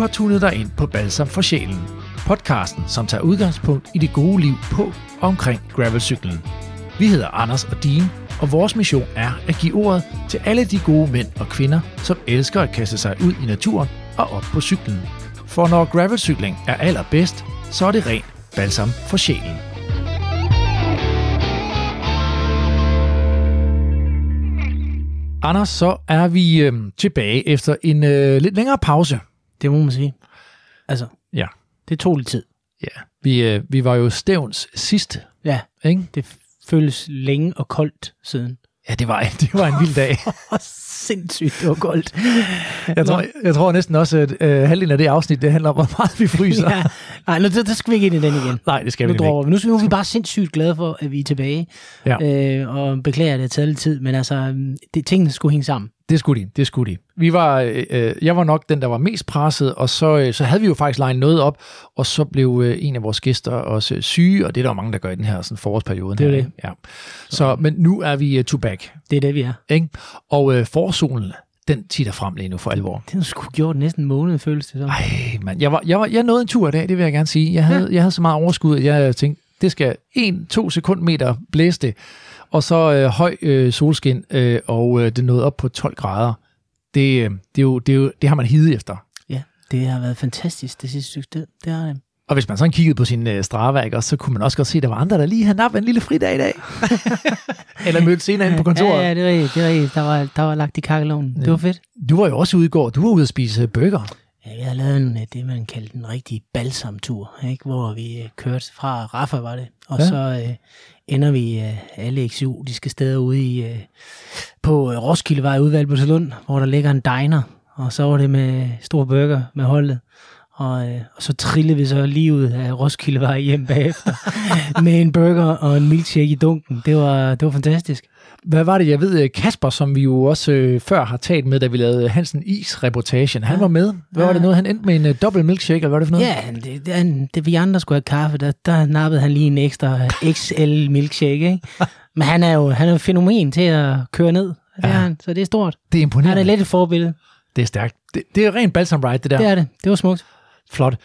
har tunet dig ind på Balsam for Sjælen. Podcasten, som tager udgangspunkt i det gode liv på og omkring gravelcyklen. Vi hedder Anders og Dean, og vores mission er at give ordet til alle de gode mænd og kvinder, som elsker at kaste sig ud i naturen og op på cyklen. For når gravelcykling er allerbedst, så er det rent balsam for sjælen. Anders, så er vi øh, tilbage efter en øh, lidt længere pause. Det må man sige. Altså, Ja. det tog lidt tid. Ja, vi, øh, vi var jo stævns sidst, Ja, ikke? det føles længe og koldt siden. Ja, det var, det var en vild dag. Sindssygt, det var koldt. Jeg tror, jeg tror næsten også, at øh, halvdelen af det afsnit, det handler om, hvor meget vi fryser. ja. Nej, nu, der, der skal vi ikke ind i den igen. Nej, det skal Nu, vi ikke. vi. nu, nu er vi bare sindssygt glade for, at vi er tilbage. Ja. Øh, og beklager, at det har taget lidt tid, men altså, det, tingene skulle hænge sammen. Det skulle de, det skulle de. Vi var, øh, øh, jeg var nok den, der var mest presset, og så, øh, så havde vi jo faktisk legnet noget op, og så blev øh, en af vores gæster også øh, syge, og det er der jo mange, der gør i den her sådan, forårsperiode. Det er her, det. Ja. Så, men nu er vi uh, to back, Det er det, vi er. ikke? Og øh, forsolen, den titter frem lige nu for alvor. Har sgu gjort næsten en måned, føles det som. Ej, mand. Jeg, var, jeg, var, jeg nåede en tur i dag, det vil jeg gerne sige. Jeg havde, ja. jeg havde så meget overskud, at jeg tænkte, det skal 1-2 sekundmeter blæse det, og så øh, høj øh, solskin, øh, og øh, det nåede op på 12 grader. Det, øh, det, er jo, det, er jo, det har man hidet efter. Ja, det har været fantastisk det sidste stykke tid. Det har det. Og hvis man sådan kiggede på sin øh, Strava, ikke, så kunne man også godt se, at der var andre, der lige havde nappet en lille fridag i dag. Eller mødt senere ind på kontoret. Ja, ja, det er rigtigt. Det er rigtigt. Der, var, der var lagt i kakkeloven. Ja. Det var fedt. Du var jo også ude i går. Du var ude at spise øh, burger. Ja, vi har lavet en, øh, det, man kaldte en rigtig balsamtur, ikke? hvor vi øh, kørte fra Raffa, var det, og ja. så øh, ender vi øh, alle eksotiske steder ude i, øh, på øh, Roskildevej ude ved Albertslund, hvor der ligger en diner, og så var det med stor burger med holdet. Og, øh, og så trillede vi så lige ud af Roskildevej hjem bagefter med en burger og en milkshake i dunken. Det var, det var fantastisk. Hvad var det, jeg ved, øh, Kasper, som vi jo også øh, før har talt med, da vi lavede Hansen Is-reportagen, han Ja. var med. Hvad var det Ja. noget, han endte med en uh, dobbelt milkshake, eller hvad var det for noget? Ja, han- det, det, han- det, vi andre skulle have kaffe, der, der nappede han lige en ekstra XL milkshake, ikke? Men han er jo han er jo fænomen til at køre ned, det Ja. han, så det er stort. Det er Han imponerende. er lidt et forbillede, Det er stærkt. Det, det er rent balsam ride, det der. det er det. Det var smukt. Flot.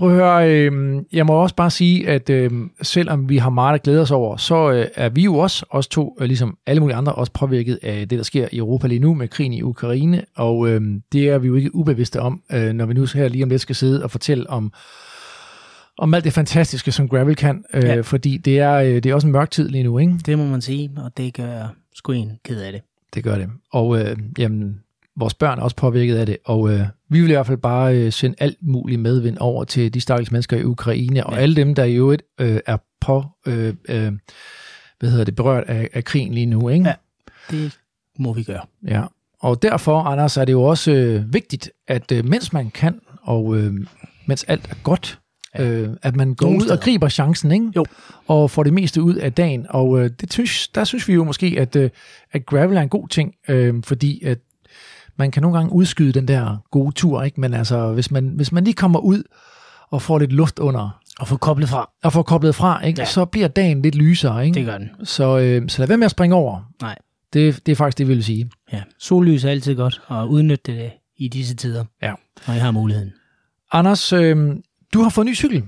Prøv at høre, øh, jeg må også bare sige, at øh, selvom vi har meget at glæde os over, så øh, er vi jo også, os to, øh, ligesom alle mulige andre, også påvirket af det, der sker i Europa lige nu med krigen i Ukraine, og øh, det er vi jo ikke ubevidste om, øh, når vi nu her lige om lidt skal sidde og fortælle om, om alt det fantastiske, som Gravel kan, øh, ja. Fordi det er, øh, det er også en mørk tid lige nu, ikke? Det må man sige, og det gør sgu en ked af det. Det gør det. Og øh, jamen, vores børn er også påvirket af det, og øh, vi vil i hvert fald bare øh, sende alt muligt medvind over til de stakkels mennesker i Ukraine, og Ja. alle dem, der i øvrigt øh, er på, øh, øh, hvad hedder det, berørt af, af krigen lige nu. Ikke? Ja. Det må vi gøre. ja. Og derfor, Anders, er det jo også øh, vigtigt, at øh, mens man kan, og øh, mens alt er godt, Ja. øh, at man går Nogle ud og griber chancen, ikke? Jo. og får det meste ud af dagen. Og øh, det synes, der synes vi jo måske, at, øh, at gravel er en god ting, øh, fordi at man kan nogle gange udskyde den der gode tur, ikke? men altså, hvis man, hvis man lige kommer ud og får lidt luft under, Og få koblet fra, og får koblet fra, ikke? Ja. Så bliver dagen lidt lysere. Ikke? det gør den. Så, øh, så lad være med at springe over. Nej. Det, det er faktisk det, vi vil sige. Ja. Sollys er altid godt, og udnytte det i disse tider, Ja. når jeg har muligheden. Anders, øh, du har fået en ny cykel.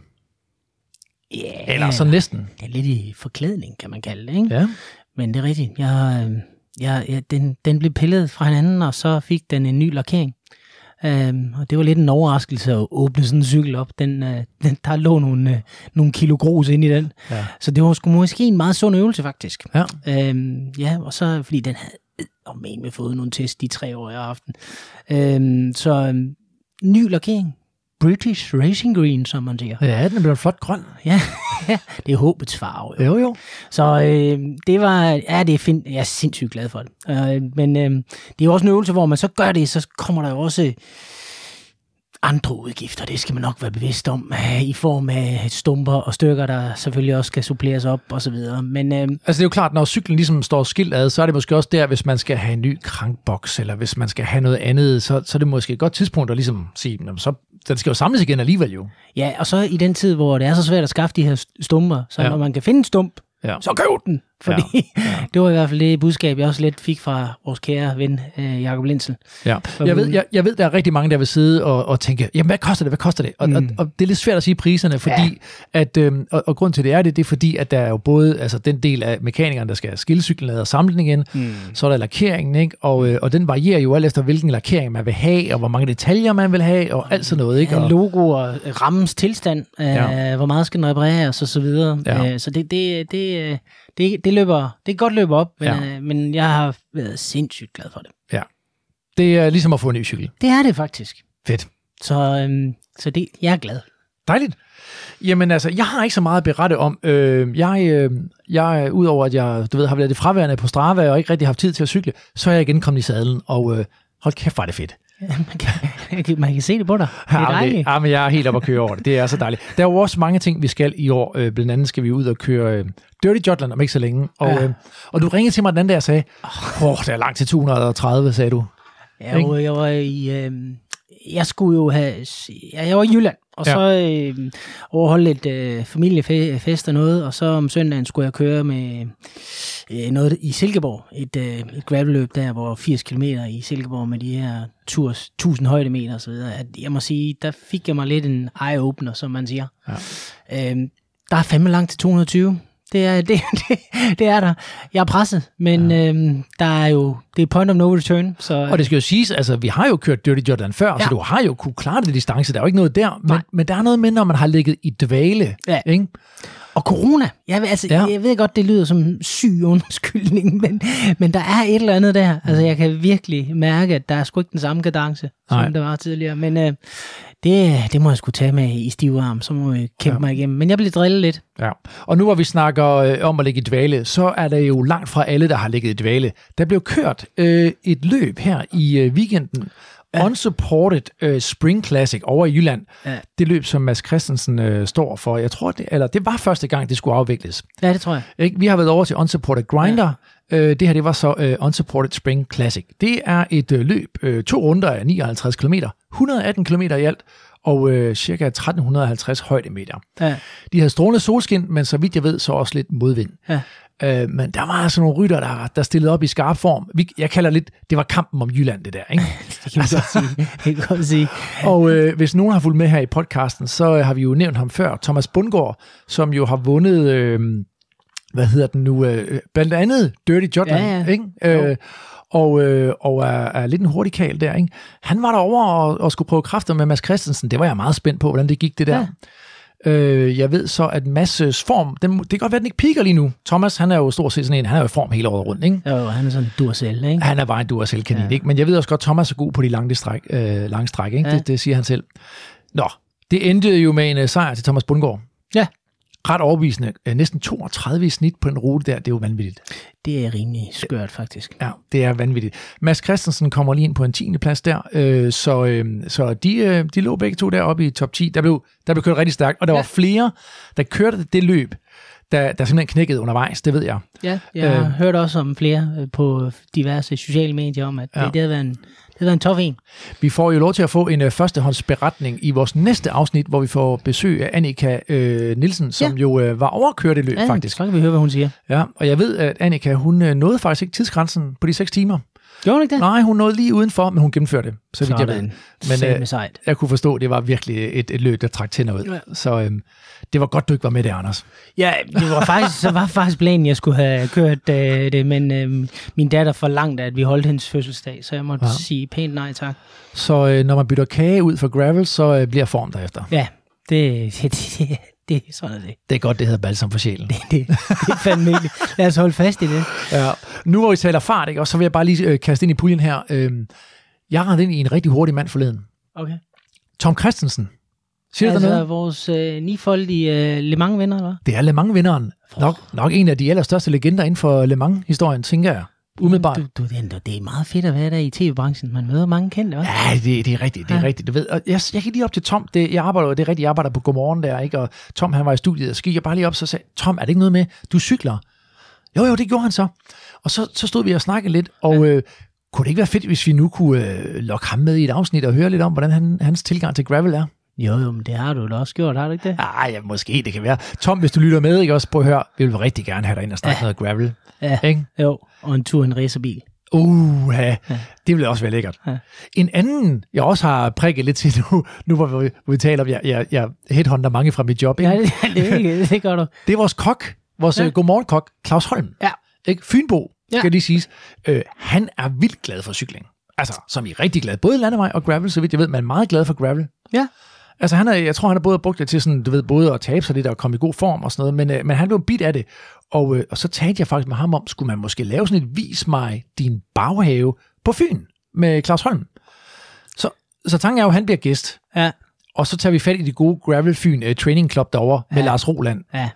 Ja, Eller så næsten. det er lidt i forklædning, kan man kalde det, ikke? Ja. Men det er rigtigt. Jeg, øh, jeg, jeg, den, den blev pillet fra hinanden, og så fik den en ny lakering. Um, og det var lidt en overraskelse at åbne sådan en cykel op. Den, uh, den, der lå nogle, uh, nogle kilo grus inde i den. Ja. Så det var sgu måske en meget sund øvelse, faktisk. Ja. Um, ja, og så fordi den havde og med fået nogle test de tre år, jeg har haft den. Um, så um, ny lakering. British Racing Green, som man siger. ja, den bliver flot grøn. Ja, ja det er håbets farve. Jo. Jo, jo. Så øh, det var, ja, det er fint. Jeg er sindssygt glad for det. Øh, men øh, det er jo også en øvelse, hvor man så gør det, så kommer der jo også andre udgifter. Det skal man nok være bevidst om, øh, i form af stumper og stykker, der selvfølgelig også skal suppleres op og så videre. Men øh, Altså det er jo klart, når cyklen ligesom står skilt ad, så er det måske også der, hvis man skal have en ny krankboks, eller hvis man skal have noget andet, så, så er det måske et godt tidspunkt at ligesom sige, "Nå, men så den skal jo samles igen alligevel jo. ja, og så i den tid, hvor det er så svært at skaffe de her stumper, så ja. når man kan finde en stump, Ja. så køb den. Fordi ja, ja. det var i hvert fald det budskab, jeg også lidt fik fra vores kære ven, øh, Jacob Lindsel. Ja. Jeg ved, jeg, jeg ved, der er rigtig mange, der vil sidde og, og tænke, jamen hvad koster det, hvad koster det? Og, mm. og, og det er lidt svært at sige priserne, fordi ja. at, øhm, og, og grund til det er det, det er fordi, at der er jo både altså, den del af mekanikeren, der skal skille cyklen og samle den igen, mm. så er der lakeringen, ikke? Og, øh, og den varierer jo alt efter, hvilken lakering man vil have, og hvor mange detaljer man vil have, og alt sådan noget. Ikke? Og, logo og rammens tilstand, øh, ja. hvor meget skal den repareres og så videre. Ja. Øh, så det, det, det, det, det løber, det er godt løbe op, men, ja. øh, men jeg har været sindssygt glad for det. Ja. Det er ligesom at få en ny cykel. Det er det faktisk. Fedt. Så, øhm, så det, jeg er glad. Dejligt. Jamen altså, jeg har ikke så meget at berette om. Øh, jeg, øh, jeg, udover at jeg du ved, har været det fraværende på Strava og ikke rigtig haft tid til at cykle, så er jeg igen kommet i sadlen, og øh, hold kæft, var det fedt. Man, kan, man kan se det på dig. Det er ja, dejligt. Ja, men jeg er helt op at køre over det. Det er så dejligt. Der er jo også mange ting, vi skal i år. Øh, blandt andet skal vi ud og køre øh, Dirty Jotland om ikke så længe. Og, ja. øh, og du ringede til mig den anden dag og sagde, åh, oh, det er langt til 230, sagde du. Ja, jeg, jeg var i... Øh, jeg skulle jo have... Jeg var i Jylland, og ja. så øh, overholde et øh, familiefest og noget, og så om søndagen skulle jeg køre med øh, noget i Silkeborg, et, øh, et gravelløb der, hvor 80 km i Silkeborg med de her tours, 1000 højdemeter og så videre. At jeg må sige, der fik jeg mig lidt en eye-opener, som man siger. Ja. Øh, der er fandme langt til 220. Det er, det, det, det er der. Jeg er presset, men ja. øhm, der er jo, det er point of no return. Så, og det skal jo siges, altså vi har jo kørt Dirty Jordan før, ja. så du har jo kunne klare det distance, der er jo ikke noget der, men, men der er noget med, når man har ligget i dvale. Ja. Ikke? Og corona, jeg, altså, ja. jeg ved godt, det lyder som syg undskyldning, men, men der er et eller andet der. Altså, jeg kan virkelig mærke, at der er sgu ikke den samme kadence, som Nej. der var tidligere. Men øh, det, det må jeg skulle tage med i stive arm, så må jeg kæmpe ja. mig igennem. Men jeg bliver drillet lidt. Ja, og nu hvor vi snakker øh, om at ligge i dvale, så er der jo langt fra alle, der har ligget i dvale. Der blev kørt øh, et løb her i øh, weekenden, ja. Unsupported uh, Spring Classic over i Jylland. Ja. Det løb, som Mads Christensen uh, står for. Jeg tror, det, eller det var første gang, det skulle afvikles. Ja, det tror jeg. Ikke? Vi har været over til Unsupported Grinder. Uh, det her, det var så uh, Unsupported Spring Classic. Det er et uh, løb, uh, to runder af 59 km, 118 km i alt, og øh, cirka 1350 højdemeter. Ja. De havde strålende solskin, men så vidt jeg ved, så også lidt modvind. Ja. Øh, men der var altså nogle rytter, der, der stillede op i skarp form. Vi, jeg kalder lidt, det var kampen om Jylland, det der. Ikke? det kan altså, godt sige. Det kan godt sige. og øh, hvis nogen har fulgt med her i podcasten, så øh, har vi jo nævnt ham før, Thomas Bundgaard, som jo har vundet... Øh, hvad hedder den nu, øh, blandt andet Dirty Jotland, ja, ja. ikke? Øh, og, øh, og er, er lidt en hurtig kal der. Ikke? Han var derovre og, og skulle prøve kræfter med Mads Christensen. Det var jeg meget spændt på, hvordan det gik det der. Ja. Øh, jeg ved så, at Mads' form, den, det kan godt være, at den ikke piker lige nu. Thomas, han er jo stort set sådan en, han er jo i form hele året rundt, ikke? Jo, han er sådan en duracell, ikke? Han er bare en duracell kanin, ja. ikke? Men jeg ved også godt, at Thomas er god på de lange stræk, øh, lange stræk ikke? Ja. Det, det siger han selv. Nå, det endte jo med en uh, sejr til Thomas Bundgaard. Ja ret overbevisende. Øh, næsten 32 i snit på en rute der, det er jo vanvittigt. Det er rimelig skørt, faktisk. Ja, det er vanvittigt. Mads Christensen kommer lige ind på en 10. plads der, øh, så, øh, så de, øh, de lå begge to deroppe i top 10. Der blev, der blev kørt rigtig stærkt, og der ja. var flere, der kørte det løb, der, der simpelthen knækkede undervejs, det ved jeg. Ja, jeg har øh, hørt også om flere øh, på diverse sociale medier om, at ja. det, det har været en det er en tof en. Vi får jo lov til at få en uh, førstehåndsberetning i vores næste afsnit, hvor vi får besøg af Annika uh, Nielsen, som ja. jo uh, var overkørt i løb, ja, faktisk. så kan vi høre, hvad hun siger. Ja, og jeg ved, at Annika, hun uh, nåede faktisk ikke tidsgrænsen på de 6 timer. Gjorde hun ikke det? Nej, hun nåede lige udenfor, men hun gennemførte det, så vidt jeg ved. Men uh, sejt. jeg kunne forstå, at det var virkelig et, et løb, der trak tænder ud. Ja. Så um, det var godt, du ikke var med det, Anders. Ja, det var faktisk, så var faktisk planen, jeg skulle have kørt uh, det, men uh, min datter forlangte, at vi holdt hendes fødselsdag, så jeg måtte ja. sige pænt nej tak. Så uh, når man bytter kage ud for gravel, så uh, bliver form derefter? Ja, det, det, det, det, sådan er det. Det er godt, det hedder balsam for sjælen. Det, det, det er fandme ikke. Lad os holde fast i det. Ja. Nu hvor vi taler fart, ikke, og så vil jeg bare lige øh, kaste ind i puljen her. Øh, jeg har ind i en rigtig hurtig mand forleden. Okay. Tom Christensen. Siger altså noget? vores øh, nifoldige øh, Le Mans-vinder, eller Det er Le Mans-vinderen. Nok, nok en af de allerstørste legender inden for Le Mans-historien, tænker jeg. Umiddelbart. Du, du, det, det er meget fedt at være der i tv-branchen. Man møder mange kendte, hva'? Ja, det, det er rigtigt, det er ja. rigtigt. Du ved, og jeg, jeg gik lige op til Tom, det, jeg arbejder, det er rigtigt, jeg arbejder på Godmorgen der, ikke? og Tom han var i studiet, og så gik jeg bare lige op, så sagde, Tom, er det ikke noget med, du cykler? Jo, jo, det gjorde han så. Og så, så stod vi og snakkede lidt, og ja. øh, kunne det ikke være fedt, hvis vi nu kunne øh, lokke ham med i et afsnit og høre lidt om, hvordan han, hans tilgang til gravel er? Jo, jo, men det har du da også gjort, har du ikke det? Ah, ja, måske det kan være. Tom, hvis du lytter med, ikke også, prøv at høre, vi vil rigtig gerne have dig ind og snakke ja. noget gravel. Ja, Ikke? jo, og en tur i en racerbil. Uh, ja. det ville også være lækkert. Ja. En anden, jeg også har prikket lidt til nu, nu hvor vi, hvor vi taler om, jeg, jeg, jeg headhunter mange fra mit job, ikke? Ja, det, det, det gør du. det er vores kok, vores Ja. ja. godmorgen-kok, Claus Holm. Ja. Ikke? Fynbo, Ja. skal lige siges. Øh, han er vildt glad for cykling. Altså, som I er rigtig glad. Både landevej og gravel, så vidt jeg ved, men er meget glad for gravel. Ja. Altså, han er, jeg tror, han har både brugt det til sådan, du ved, både at tabe sig lidt og komme i god form og sådan noget, men, øh, men han blev bit af det. Og, øh, og så talte jeg faktisk med ham om, skulle man måske lave sådan et vis mig din baghave på Fyn med Claus Holm. Så, så tanken er jo, at han bliver gæst, Ja, og så tager vi fat i det gode Gravel Fyn uh, Training Club derovre med Ja. Lars Roland. ja.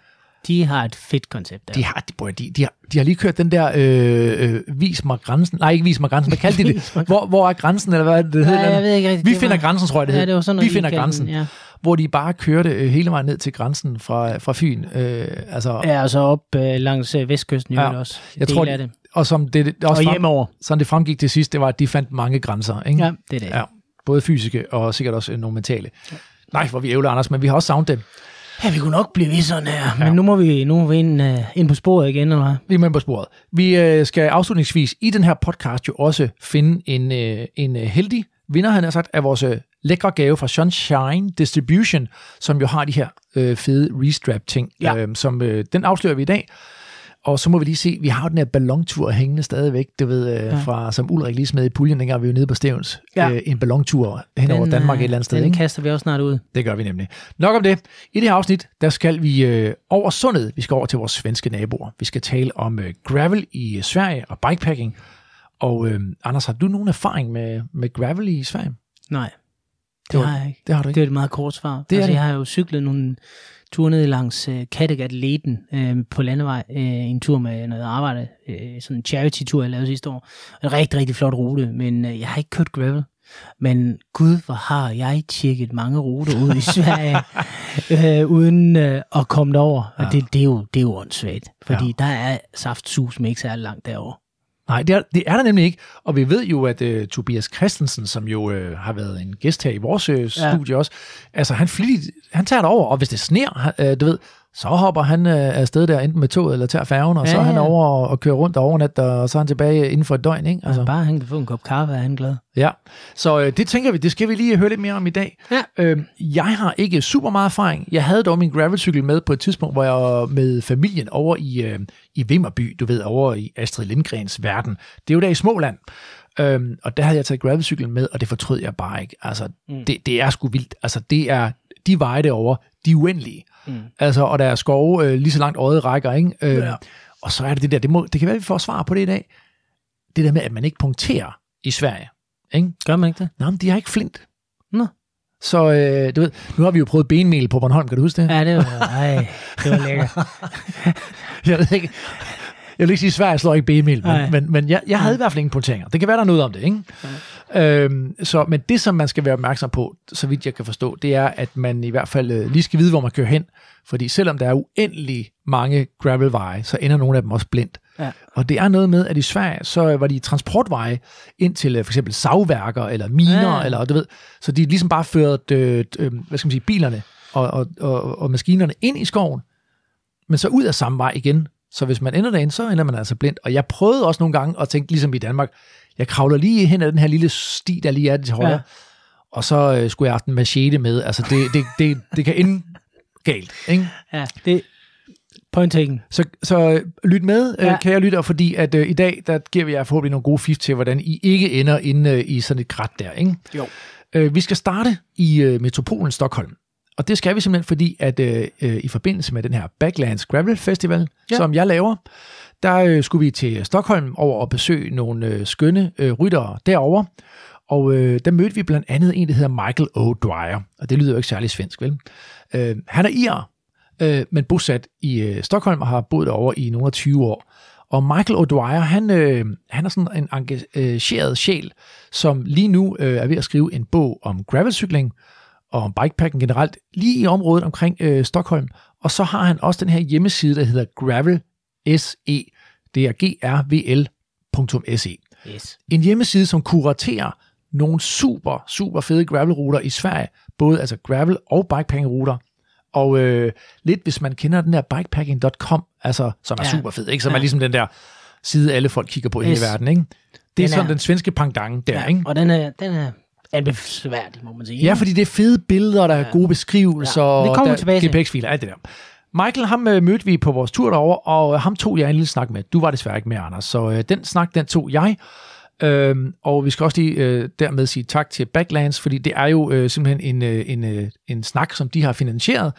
De har et fedt koncept der. De har, de, de, de, har, de har lige kørt den der øh, øh, vis mig grænsen. Nej, ikke vis mig grænsen. Hvad kaldte de det? Hvor, hvor er grænsen, eller hvad det, Ja, hedder? jeg ved ikke rigtigt. Vi finder var- grænsen, tror jeg, det Ja, hed. det var sådan noget, Vi de finder grænsen. den, Ja. Hvor de bare kørte øh, hele vejen ned til grænsen fra, fra Fyn. Øh, altså, ja, og så op øh, langs øh, vestkysten jo Ja. ja. også. Jeg tror, af det. Og som det, det også Og frem, hjemover. sådan det fremgik til sidst, det var, at de fandt mange grænser. Ikke? Ja, det er det. Ja, både fysiske og sikkert også øh, nogle mentale. Nej, hvor vi ævler, Anders, men vi har også savnet dem. Ja, vi kunne nok blive ved sådan her. Men nu må vi, nu må vi ind, uh, ind på sporet igen, eller hvad? Vi er på sporet. Vi øh, skal afslutningsvis i den her podcast jo også finde en, øh, en øh, heldig vinder, han har sagt, af vores øh, lækre gave fra Sunshine Distribution, som jo har de her øh, fede restrap-ting, Ja. øh, som øh, den afslører vi i dag. Og så må vi lige se, vi har jo den her ballontur hængende stadigvæk, du ved, øh, ja. fra, som Ulrik lige smed i puljen, dengang vi var nede på Stævns. Ja. Øh, en ballontur hen over Den, Danmark øh, et eller andet sted. Den Ikke? kaster vi også snart ud. Det gør vi nemlig. Nok om det. I det her afsnit, der skal vi øh, over sundet. Vi skal over til vores svenske naboer. Vi skal tale om øh, gravel i øh, Sverige og bikepacking. Og øh, Anders, har du nogen erfaring med, med gravel i Sverige? Nej, det, Det har jeg ikke. Det har du Det ikke. er et meget kort svar. Det er altså, det. Jeg har jo cyklet nogle ture ned langs øh, Kattegat-leden øh, på landevej. Øh, en tur med noget arbejde. Øh, sådan en charity-tur, jeg lavede sidste år. En rigtig, rigtig flot rute, men øh, jeg har ikke kørt gravel. Men gud, hvor har jeg tjekket mange ruter ud i Sverige, øh, uden øh, at komme derover. Og det, det, er jo, det er jo åndssvagt, fordi Ja. der er saftsus med ikke særlig langt derovre. Nej, det er, det er der nemlig ikke. Og vi ved jo, at øh, Tobias Christensen, som jo øh, har været en gæst her i vores øh, studie også, altså han, flittigt, han tager det over, og hvis det sner, øh, du ved, så hopper han øh, afsted der, enten med toget eller tager færgen, og Ja, så er han ja. over og, og kører rundt og overnat, og så er han tilbage inden for et døgn, ikke? Altså, bare han kan få en kop kaffe, er han glad. Ja, så øh, det tænker vi, det skal vi lige høre lidt mere om i dag. Ja. Øh, jeg har ikke super meget erfaring. Jeg havde dog min gravelcykel med på et tidspunkt, hvor jeg var med familien over i, øh, i Vimmerby, du ved, over i Astrid Lindgrens verden. Det er jo der i Småland. Øhm, og der havde jeg taget gravelcyklen med, og det fortrød jeg bare ikke. Altså, mm. det, det er sgu vildt. Altså, det er, de veje derovre, de er uendelige. Mm. Altså, og der er skove øh, lige så langt øjet rækker, ikke? Øh, Ja. Og så er det det der, det, må, det kan være, at vi får svar på det i dag. Det der med, at man ikke punkterer i Sverige. Ikke? Gør man ikke det? Nej, men de har ikke flint. Nå. Så øh, du ved, nu har vi jo prøvet benmel på Bornholm, kan du huske det? Ja, det var, ej, det var lækkert. Jeg ved ikke, jeg vil ikke sige, at Sverige slår ikke Nej. men, men, men jeg, jeg havde i hvert fald ingen punkteringer. Det kan være, der er noget om det, ikke? Øhm, så, men det, som man skal være opmærksom på, så vidt jeg kan forstå, det er, at man i hvert fald øh, lige skal vide, hvor man kører hen. Fordi selvom der er uendelig mange gravelveje, så ender nogle af dem også blindt. Ja. Og det er noget med, at i Sverige, så var de transportveje ind til øh, for eksempel savværker eller miner, Ja. eller du ved, så de ligesom bare ført, øh, øh, hvad skal man sige, bilerne og, og, og, og maskinerne ind i skoven, men så ud af samme vej igen. Så hvis man ender derinde, så ender man altså blind. Og jeg prøvede også nogle gange at tænke, ligesom i Danmark, jeg kravler lige hen ad den her lille sti, der lige er til højre, Ja. og så øh, skulle jeg have haft en machete med. Altså, det, det, det, det kan ende galt, ikke? Ja, det point taken. Så, så øh, lyt med, øh, Ja. kære lytter, fordi at øh, i dag, der giver vi jer forhåbentlig nogle gode fif til, hvordan I ikke ender inde øh, i sådan et græt der, ikke? Jo. Øh, vi skal starte i øh, metropolen Stockholm. Og det skal vi simpelthen, fordi at øh, øh, i forbindelse med den her Backlands Gravel Festival, Ja. som jeg laver, der øh, skulle vi til Stockholm over og besøge nogle øh, skønne øh, ryttere derovre. Og øh, der mødte vi blandt andet en, der hedder Michael O'Dwyer. Og det lyder jo ikke særlig svensk, vel? Øh, han er irer, øh, men bosat i øh, Stockholm og har boet derovre i nogle af 20 år. Og Michael O'Dwyer, han, øh, han er sådan en engageret sjæl, som lige nu øh, er ved at skrive en bog om gravelcykling og om bikepacking generelt, lige i området omkring øh, Stockholm. Og så har han også den her hjemmeside, der hedder Gravel SE. Det er grvl.se. Yes. En hjemmeside, som kuraterer nogle super, super fede gravelruter i Sverige. Både altså gravel og bikepacking-ruter. Og øh, lidt, hvis man kender den der bikepacking.com, altså, som er Ja. super fed, ikke? som Ja. er ligesom den der side, alle folk kigger på i Yes. hele verden. Ikke? Det er Den sådan er- den svenske pangdang der, ikke? Og den er, den er anbefalesværdig, må man sige. Ja, fordi det er fede billeder, der er gode beskrivelser, Ja, det kommer der tilbage til. GPX-filer, alt det der. Michael, ham øh, mødte vi på vores tur derover, og øh, ham tog jeg en lille snak med. Du var desværre ikke med, Anders, så øh, den snak, den tog jeg. Øhm, og vi skal også lige øh, dermed sige tak til Backlands, fordi det er jo øh, simpelthen en, øh, en, øh, en snak, som de har finansieret.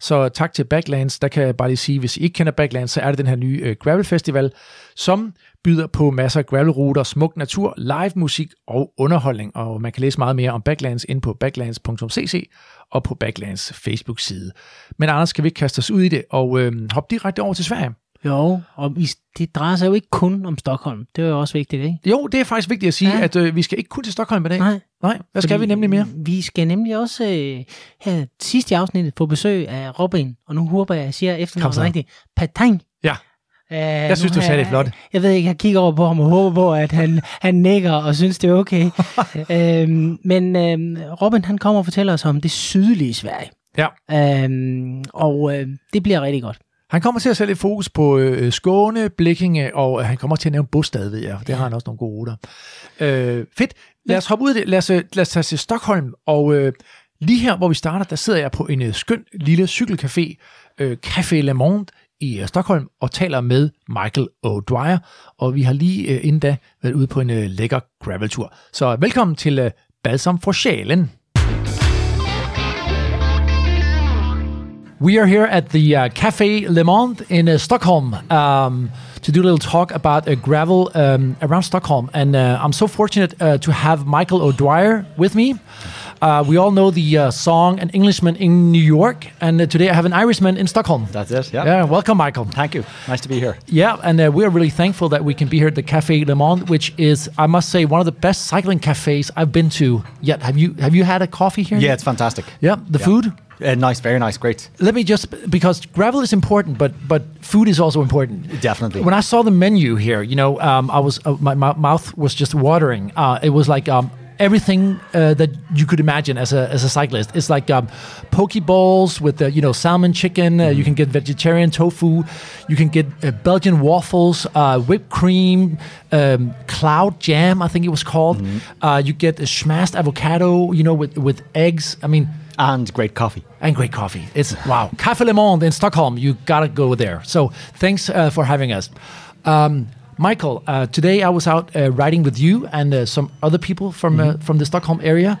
Så tak til Backlands. Der kan jeg bare lige sige, hvis I ikke kender Backlands, så er det den her nye øh, Gravel Festival, som byder på masser af gravelruter, smuk natur, live musik og underholdning. Og man kan læse meget mere om Backlands ind på backlands.cc og på Backlands Facebook-side. Men Anders, skal vi ikke kaste os ud i det og øh, hoppe direkte over til Sverige? Jo, og vi, det drejer sig jo ikke kun om Stockholm. Det er jo også vigtigt, ikke? Jo, det er faktisk vigtigt at sige, ja. At øh, vi skal ikke kun til Stockholm i dag. Nej. Nej, hvad skal vi nemlig mere? Vi skal nemlig også øh, her sidst i afsnittet få besøg af Robin, og nu håber jeg, at jeg siger efternavnet rigtigt. Patang. Ja. Uh, Jeg synes, du sagde det flot. Jeg ved ikke, jeg kigger over på ham og håber på, at han, han nikker og synes, det er okay. øhm, men øhm, Robin, han kommer og fortæller os om det sydlige Sverige. Ja. Øhm, og øh, det bliver rigtig godt. Han kommer til at sætte lidt fokus på øh, Skåne, Blikkinge, og øh, han kommer til at nævne Bostad, ved jeg. Det har han også nogle gode ruter. Øh, fedt. Lad os hoppe ud af det. Lad os, øh, lad os tage til Stockholm. Og øh, lige her, hvor vi starter, der sidder jeg på en øh, skøn lille cykelcafé, øh, Café Le Monde i øh, Stockholm, og taler med Michael O'Dwyer. Og vi har lige øh, inden da været ude på en øh, lækker graveltur. Så velkommen til øh, Balsam for Sjælen. We are here at the uh, Cafe Le Monde in uh, Stockholm um, to do a little talk about uh, gravel um, around Stockholm. And uh, I'm so fortunate uh, to have Michael O'Dwyer with me. Uh, we all know the uh, song An Englishman in New York, and uh, today I have an Irishman in Stockholm. That's it. Yeah. Yeah, welcome, Michael. Thank you. Nice to be here. Yeah, and uh, we are really thankful that we can be here at the Cafe Le Monde, which is, I must say, one of the best cycling cafes I've been to yet. Have you have you had a coffee here? Yeah, it's fantastic. Yeah, the Yeah. food. Uh, nice, very nice, great. let me just because gravel is important, but but food is also important. Definitely. When I saw the menu here, you know, um, I was uh, my, my mouth was just watering. Uh, it was like um, everything uh, that you could imagine as a as a cyclist. It's like um, poke bowls with the you know salmon chicken. Uh, you can get vegetarian tofu. You can get uh, Belgian waffles, uh, whipped cream, um, cloud jam. I think it was called. Uh, you get a smashed avocado. You know, with with eggs. I mean And great coffee. and great coffee. It's wow. Café Le Monde in Stockholm. You gotta go there. So thanks uh, for having us. Um, Michael, uh, today I was out uh, riding with you and uh, some other people from uh, from the Stockholm area.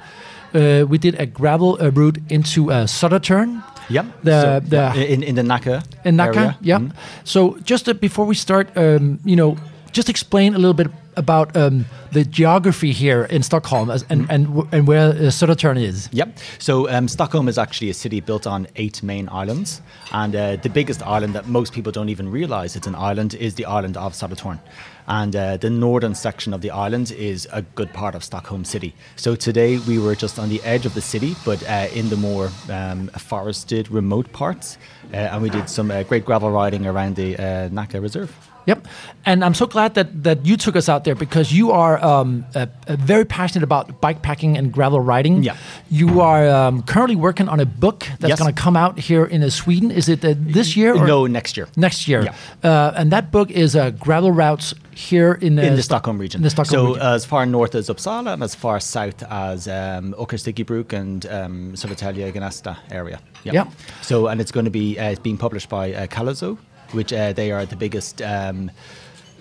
Uh, we did a gravel uh, route into uh, Södertörn Yep. The- So, the- yeah, in in the Nacka. in Nacka. area. Yeah. Mhm. So just uh, before we start, um, you know, just explain a little bit about um, the geography here in Stockholm as, and and and where uh, Södertörn is. Yep. So um, Stockholm is actually a city built on eight main islands, and uh, the biggest island that most people don't even realize it's an island is the island of Södertörn. And uh, the northern section of the island is a good part of Stockholm city. So today we were just on the edge of the city, but uh, in the more um, forested, remote parts, uh, and we did some uh, great gravel riding around the uh, Nacka Reserve. Yep, and I'm so glad that that you took us out there because you are um, uh, uh, very passionate about bikepacking and gravel riding. Yeah. You are um, currently working on a book that's Yes. going to come out here in uh, Sweden. Is it uh, this year or no, next year. next year? Yeah. Uh, and that book is uh, gravel routes here in, uh, in the Sto- Stockholm region. The Stockholm so region. as far north as Uppsala and as far south as um, Åkers styckebruk and um, Södertälje, Gnesta area. Yeah. So and it's going to be uh, it's being published by uh, Calazo, which uh, they are the biggest. Um,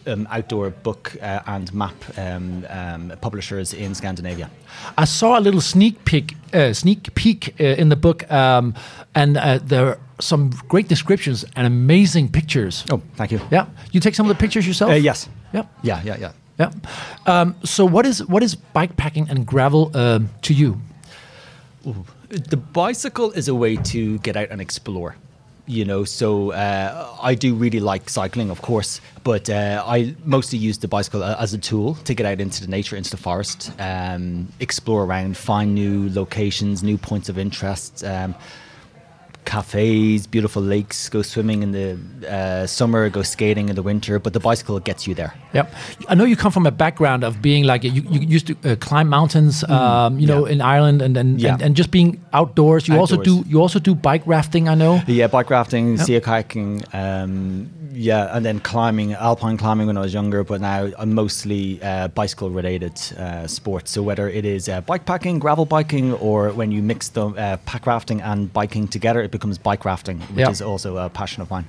um, outdoor book uh, and map um, um, publishers in Scandinavia. I saw a little sneak peek, uh, sneak peek uh, in the book, um, and uh, there are some great descriptions and amazing pictures. Oh, thank you. Yeah, you take some of the pictures yourself. Uh, yes. Yep. Yeah, yeah, yeah. Yeah. Um, so what is what is bikepacking and gravel um, to you? The bicycle is a way to get out and explore. You know, so uh, I do really like cycling, of course, but uh, I mostly use the bicycle as a tool to get out into the nature, into the forest, um, explore around, find new locations, new points of interest, um, cafes, beautiful lakes, go swimming in the uh, summer, go skating in the winter, but the bicycle gets you there. Yep. I know you come from a background of being like, you, you used to uh, climb mountains, um, you know, Mm. yeah. in Ireland and, and, Yeah. and, and just being outdoors. You also do, you also do bike rafting, I know. Yeah, bike rafting, sea kayaking, um, yeah, and then climbing, alpine climbing when I was younger, but now I'm mostly uh, bicycle related uh, sports. So whether it is uh, bike packing, gravel biking, or when you mix the uh, pack rafting and biking together, it becomes bike rafting, which Yeah. is also a passion of mine.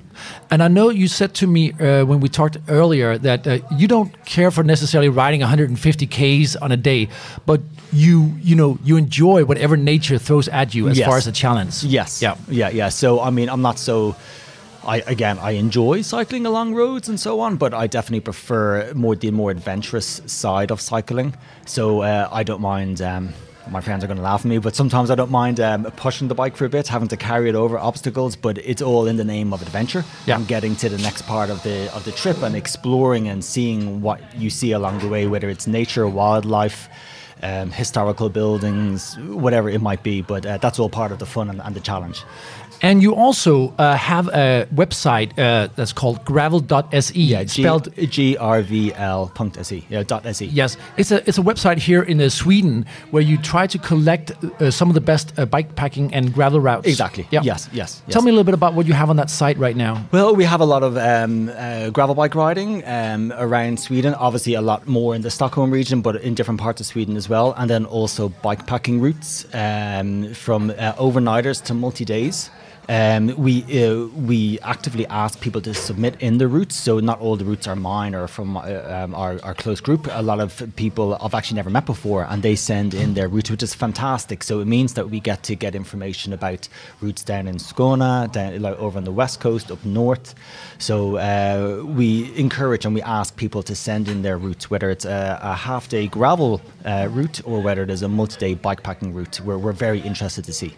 And I know you said to me uh, when we talked earlier that uh, you don't care for necessarily riding 150 k's on a day, but you you know you enjoy whatever nature throws at you as Yes. far as a challenge. Yes. Yeah. Yeah. Yeah. So I mean, I'm not so. I again, I enjoy cycling along roads and so on, but I definitely prefer more the more adventurous side of cycling. So uh, I don't mind. Um, my friends are going to laugh at me, but sometimes I don't mind um, pushing the bike for a bit, having to carry it over obstacles. But it's all in the name of adventure Yeah. and getting to the next part of the of the trip and exploring and seeing what you see along the way, whether it's nature, wildlife. Um, historical buildings, whatever it might be, but uh, that's all part of the fun and, and the challenge. And you also uh, have a website uh, that's called gravel.se. Yeah, G- spelled grvl.se. Yeah, dot .se. Yes, it's a it's a website here in uh, Sweden where you try to collect uh, some of the best uh, bike packing and gravel routes. Exactly. Yeah. Yes, yes, Tell yes. me a little bit about what you have on that site right now. Well, we have a lot of um, uh, gravel bike riding um, around Sweden. Obviously, a lot more in the Stockholm region, but in different parts of Sweden as well. And then also bike packing routes um, from uh, overnighters to multi days. Um, we uh, we actively ask people to submit in the routes, so not all the routes are mine or from uh, um, our, our close group. A lot of people I've actually never met before, and they send in their routes, which is fantastic. So it means that we get to get information about routes down in Skåne, down like over on the west coast, up north. So uh, we encourage and we ask people to send in their routes, whether it's a, a half day gravel uh, route or whether it is a multi day bikepacking route. Where we're very interested to see.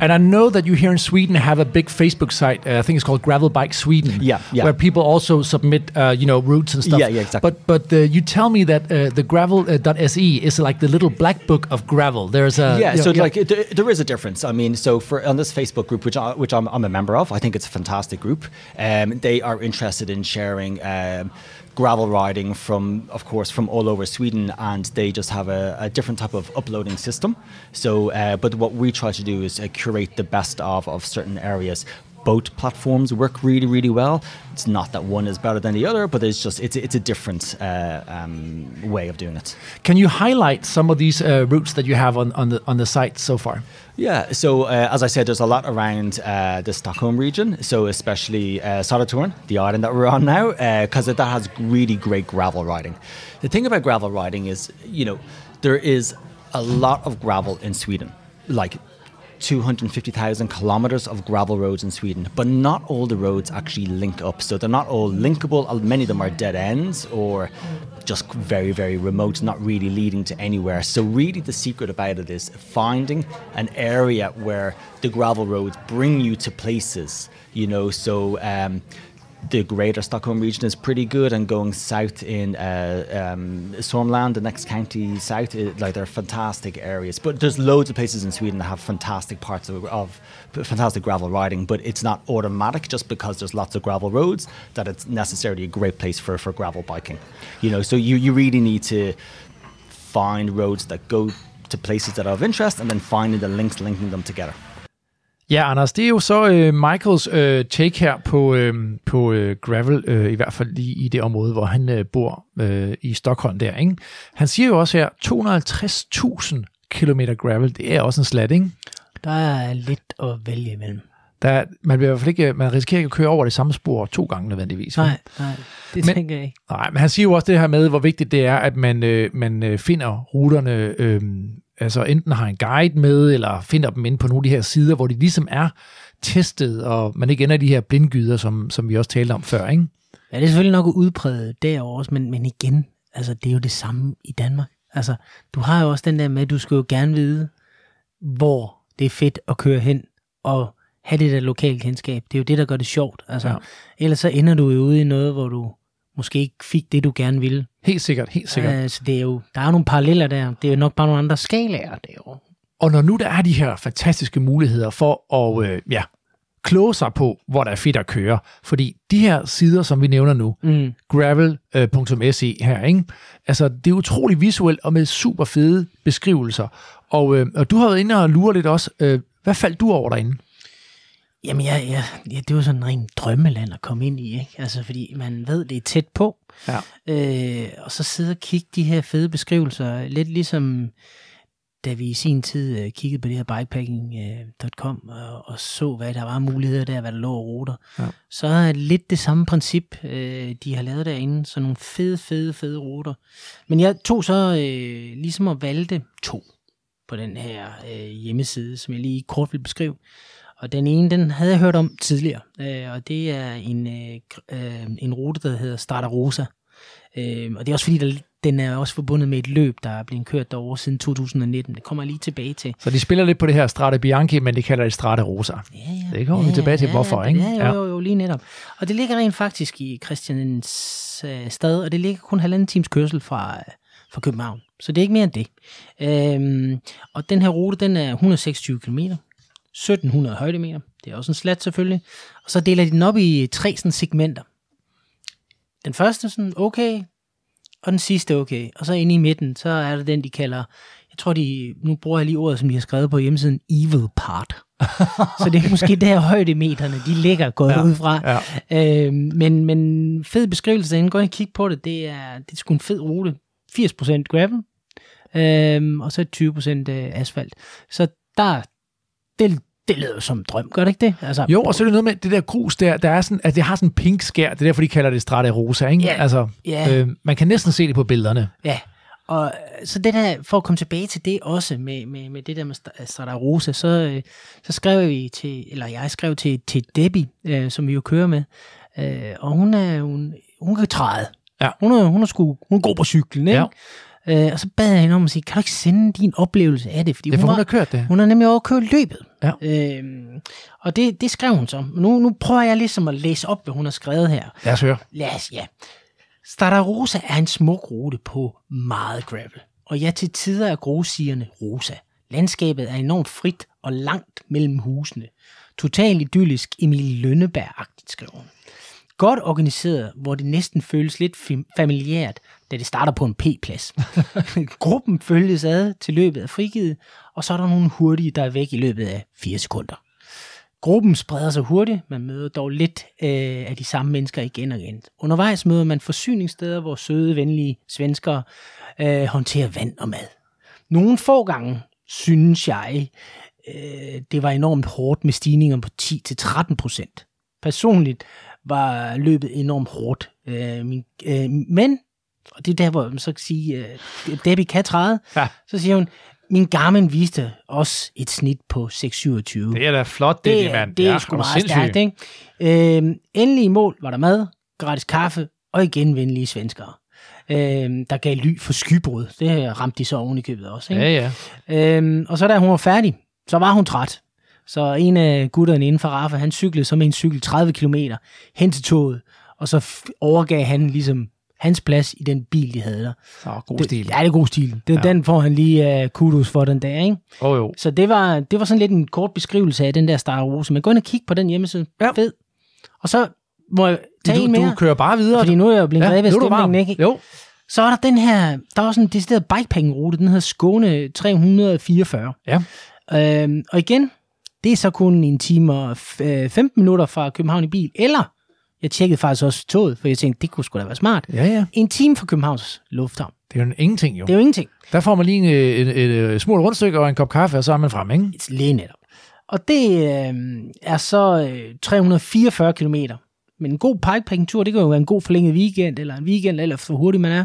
And I know that you here in Sweden have a big Facebook site. Uh, I think it's called Gravel Bike Sweden. Yeah, yeah. Where people also submit, uh, you know, routes and stuff. Yeah, yeah, exactly. But but uh, you tell me that uh, the gravel.se is like the little black book of gravel. There's a yeah, you so know, like it, there is a difference. I mean, so for on this Facebook group, which I, which I'm, I'm a member of, I think it's a fantastic group. Um, they are interested in sharing. Um, gravel riding from of course from all over sweden and they just have a, a different type of uploading system. So uh, but what we try to do is uh, curate the best of of certain areas both platforms work really really well it's not that one is better than the other but it's just it's, it's a different uh, um, way of doing it Can you highlight some of these uh, routes that you have on, on the on the site so far? Yeah, so uh, as I said, there's a lot around uh, the Stockholm region, so especially uh, Södertörn, the island that we're on now, because that has really great gravel riding. The thing about gravel riding is, you know, there is a lot of gravel in Sweden, like 250,000 kilometers of gravel roads in Sweden, but not all the roads actually link up. So they're not all linkable. Many of them are dead ends or just very, very remote, not really leading to anywhere. So, really, the secret about it is finding an area where the gravel roads bring you to places, you know. So, um, the greater Stockholm region is pretty good, and going south in uh, um, the next county south, it, like they're fantastic areas. But there's loads of places in Sweden that have fantastic parts of, of fantastic gravel riding, but it's not automatic just because there's lots of gravel roads that it's necessarily a great place for, for gravel biking. You know, so you, you really need to find roads that go to places that are of interest and then finding the links linking them together. Ja, Anders, det er jo så øh, Michaels øh, take her på, øh, på øh, gravel, øh, i hvert fald lige i det område, hvor han øh, bor øh, i Stockholm der. Ikke? Han siger jo også her, 250.000 km gravel, det er også en slat, ikke? Der er lidt at vælge imellem. Der, man, bliver i hvert fald ikke, man risikerer ikke at køre over det samme spor to gange nødvendigvis. Nej, nej, det Men- men, tænker jeg ikke. Nej, men han siger jo også det her med, hvor vigtigt det er, at man, øh, man øh, finder ruterne, øh, altså enten har en guide med, eller finder dem inde på nogle af de her sider, hvor de ligesom er testet, og man ikke ender i de her blindgyder, som, som vi også talte om før, ikke? Ja, det er selvfølgelig nok udpræget derovre også, men, men igen, altså det er jo det samme i Danmark. Altså, du har jo også den der med, at du skal jo gerne vide, hvor det er fedt at køre hen, og have det der lokale kendskab. Det er jo det, der gør det sjovt. Altså, Ja. ja. Ellers så ender du jo ude i noget, hvor du måske ikke fik det, du gerne ville. Helt sikkert, helt sikkert. Uh, så det er jo, der er jo nogle paralleller der. Det er jo nok bare nogle andre skalaer derovre. Og når nu der er de her fantastiske muligheder for at øh, ja, kloge sig på, hvor der er fedt at køre. Fordi de her sider, som vi nævner nu, Mm. gravel.se her, ikke? Altså, det er utrolig visuelt og med super fede beskrivelser. Og, øh, og du har været inde og lure lidt også. Øh, hvad faldt du over derinde? Jamen, ja, ja, ja, det var sådan en ren drømmeland at komme ind i, ikke? Altså, fordi man ved, det er tæt på. Ja. Øh, og så sidde og kigge de her fede beskrivelser, lidt ligesom da vi i sin tid øh, kiggede på det her bikepacking.com og, og så, hvad der var muligheder der, hvad der lå af ruter, Ja. så er lidt det samme princip, øh, de har lavet derinde. Så nogle fede, fede, fede ruter. Men jeg tog så øh, ligesom at valgte to på den her øh, hjemmeside, som jeg lige kort vil beskrive. Og den ene, den havde jeg hørt om tidligere, øh, og det er en, øh, øh, en rute, der hedder Strada Rosa. Øh, og det er også fordi, der, den er også forbundet med et løb, der er blevet kørt derovre siden 2019. Det kommer jeg lige tilbage til. Så de spiller lidt på det her Strade Bianchi, men de kalder det Strade Rosa. Ja, ja. Det kommer vi tilbage til, hvorfor, ja, ikke? Ja, Ja. jo, jo, jo, lige netop. Og det ligger rent faktisk i Christians øh, stad, og det ligger kun halvanden times kørsel fra, øh, fra København. Så det er ikke mere end det. Øhm, og den her rute, den er 126 km, 1700 højdemeter. Det er også en slat selvfølgelig. Og så deler de den op i tre sådan, segmenter. Den første sådan okay, og den sidste okay. Og så inde i midten, så er det den, de kalder, jeg tror de, nu bruger jeg lige ordet, som de har skrevet på hjemmesiden, evil part. så det er måske der højdemeterne, de ligger gået Ja, ud fra. ja. Øh, men, men fed beskrivelse derinde, gå ind og kig på det, det er, det er sgu en fed rute. 80% gravel, øh, og så 20% øh, asfalt. Så der, det, det lyder jo som en drøm, gør det ikke det? Altså, Jo, og så er det noget med det der grus der, der er sådan, at det har sådan en pink skær, det er derfor, de kalder det Strade Rosa, ikke? Ja. Altså, Ja. øh, man kan næsten se det på billederne. Ja, og øh, så det der, for at komme tilbage til det også, med, med, med det der med Strada Rosa, så, øh, så skrev vi til, eller jeg skrev til, til Debbie, øh, som vi jo kører med, øh, og hun er, hun, hun kan træde. Ja. Hun er, hun er, sgu, hun er god på cyklen, ikke? Øh, og så bad jeg hende om at sige, kan du ikke sende din oplevelse af det? Fordi Det er for, hun var, har kørt det. hun har nemlig overkørt løbet. Ja. Øhm, og det, det skrev hun så. Nu, nu prøver jeg ligesom at læse op, hvad hun har skrevet her. Lad os høre. Lad os, ja. Strada Rosa er en smuk rute på meget gravel. Og ja, til tider er grussigerne rosa. Landskabet er enormt frit og langt mellem husene. Totalt idyllisk Emil Lønneberg-agtigt, skriver hun. Godt organiseret, hvor det næsten føles lidt fam- familiært, da det starter på en P-plads. Gruppen følges ad til løbet af frigivet, og så er der nogle hurtige, der er væk i løbet af 4 sekunder. Gruppen spreder sig hurtigt, man møder dog lidt øh, af de samme mennesker igen og igen. Undervejs møder man forsyningssteder, hvor søde, venlige svenskere øh, håndterer vand og mad. Nogle få gange synes jeg, øh, det var enormt hårdt med stigninger på 10-13 procent. Personligt var løbet enormt hårdt. Øh, min, øh, men, og det er der, hvor man så kan sige, øh, Debbie kan træde, Ja. så siger hun, min Garmin viste også et snit på 627 Det er da flot, det, det, det mand. det er Ja, sgu meget stærkt, ikke? Øhm, endelig i mål var der mad, gratis kaffe og igen venlige svenskere, øhm, der gav ly for skybrud. Det ramte de så oven i købet også. Ikke? Ja, ja. Øhm, og så da hun var færdig, så var hun træt. Så en af gutterne inden for Rafa, han cyklede som en cykel 30 km hen til toget, og så overgav han ligesom hans plads i den bil, de havde der. Så god Det- stil. Ja, det er god stil. Det, Ja. Den får han lige uh, kudos for den dag, ikke? Oh, jo. Så det var, det var sådan lidt en kort beskrivelse af den der Star Wars. Men gå ind og kig på den hjemmeside. Ja. Fed. Og så må jeg tage Du, en mere, du kører bare videre. fordi nu er jeg jo blevet ja, varm. stemningen, ikke? Jo. Så er der den her, der er også en decideret bikepacking-rute, den hedder Skåne 344. Ja. Øhm, og igen, det er så kun en time og f- øh, 15 minutter fra København i bil, eller jeg tjekkede faktisk også toget, for jeg tænkte, det kunne sgu da være smart. Ja, ja. En time fra Københavns Lufthavn. Det er jo en ingenting, jo. Det er jo ingenting. Der får man lige en, et, et, et, et smurt rundstykke og en kop kaffe, og så er man frem, ikke? Lige netop. Og det øh, er så øh, 344 km. Men en god bikepacking-tur, det kan jo være en god forlænget weekend, eller en weekend, eller for hurtig man er.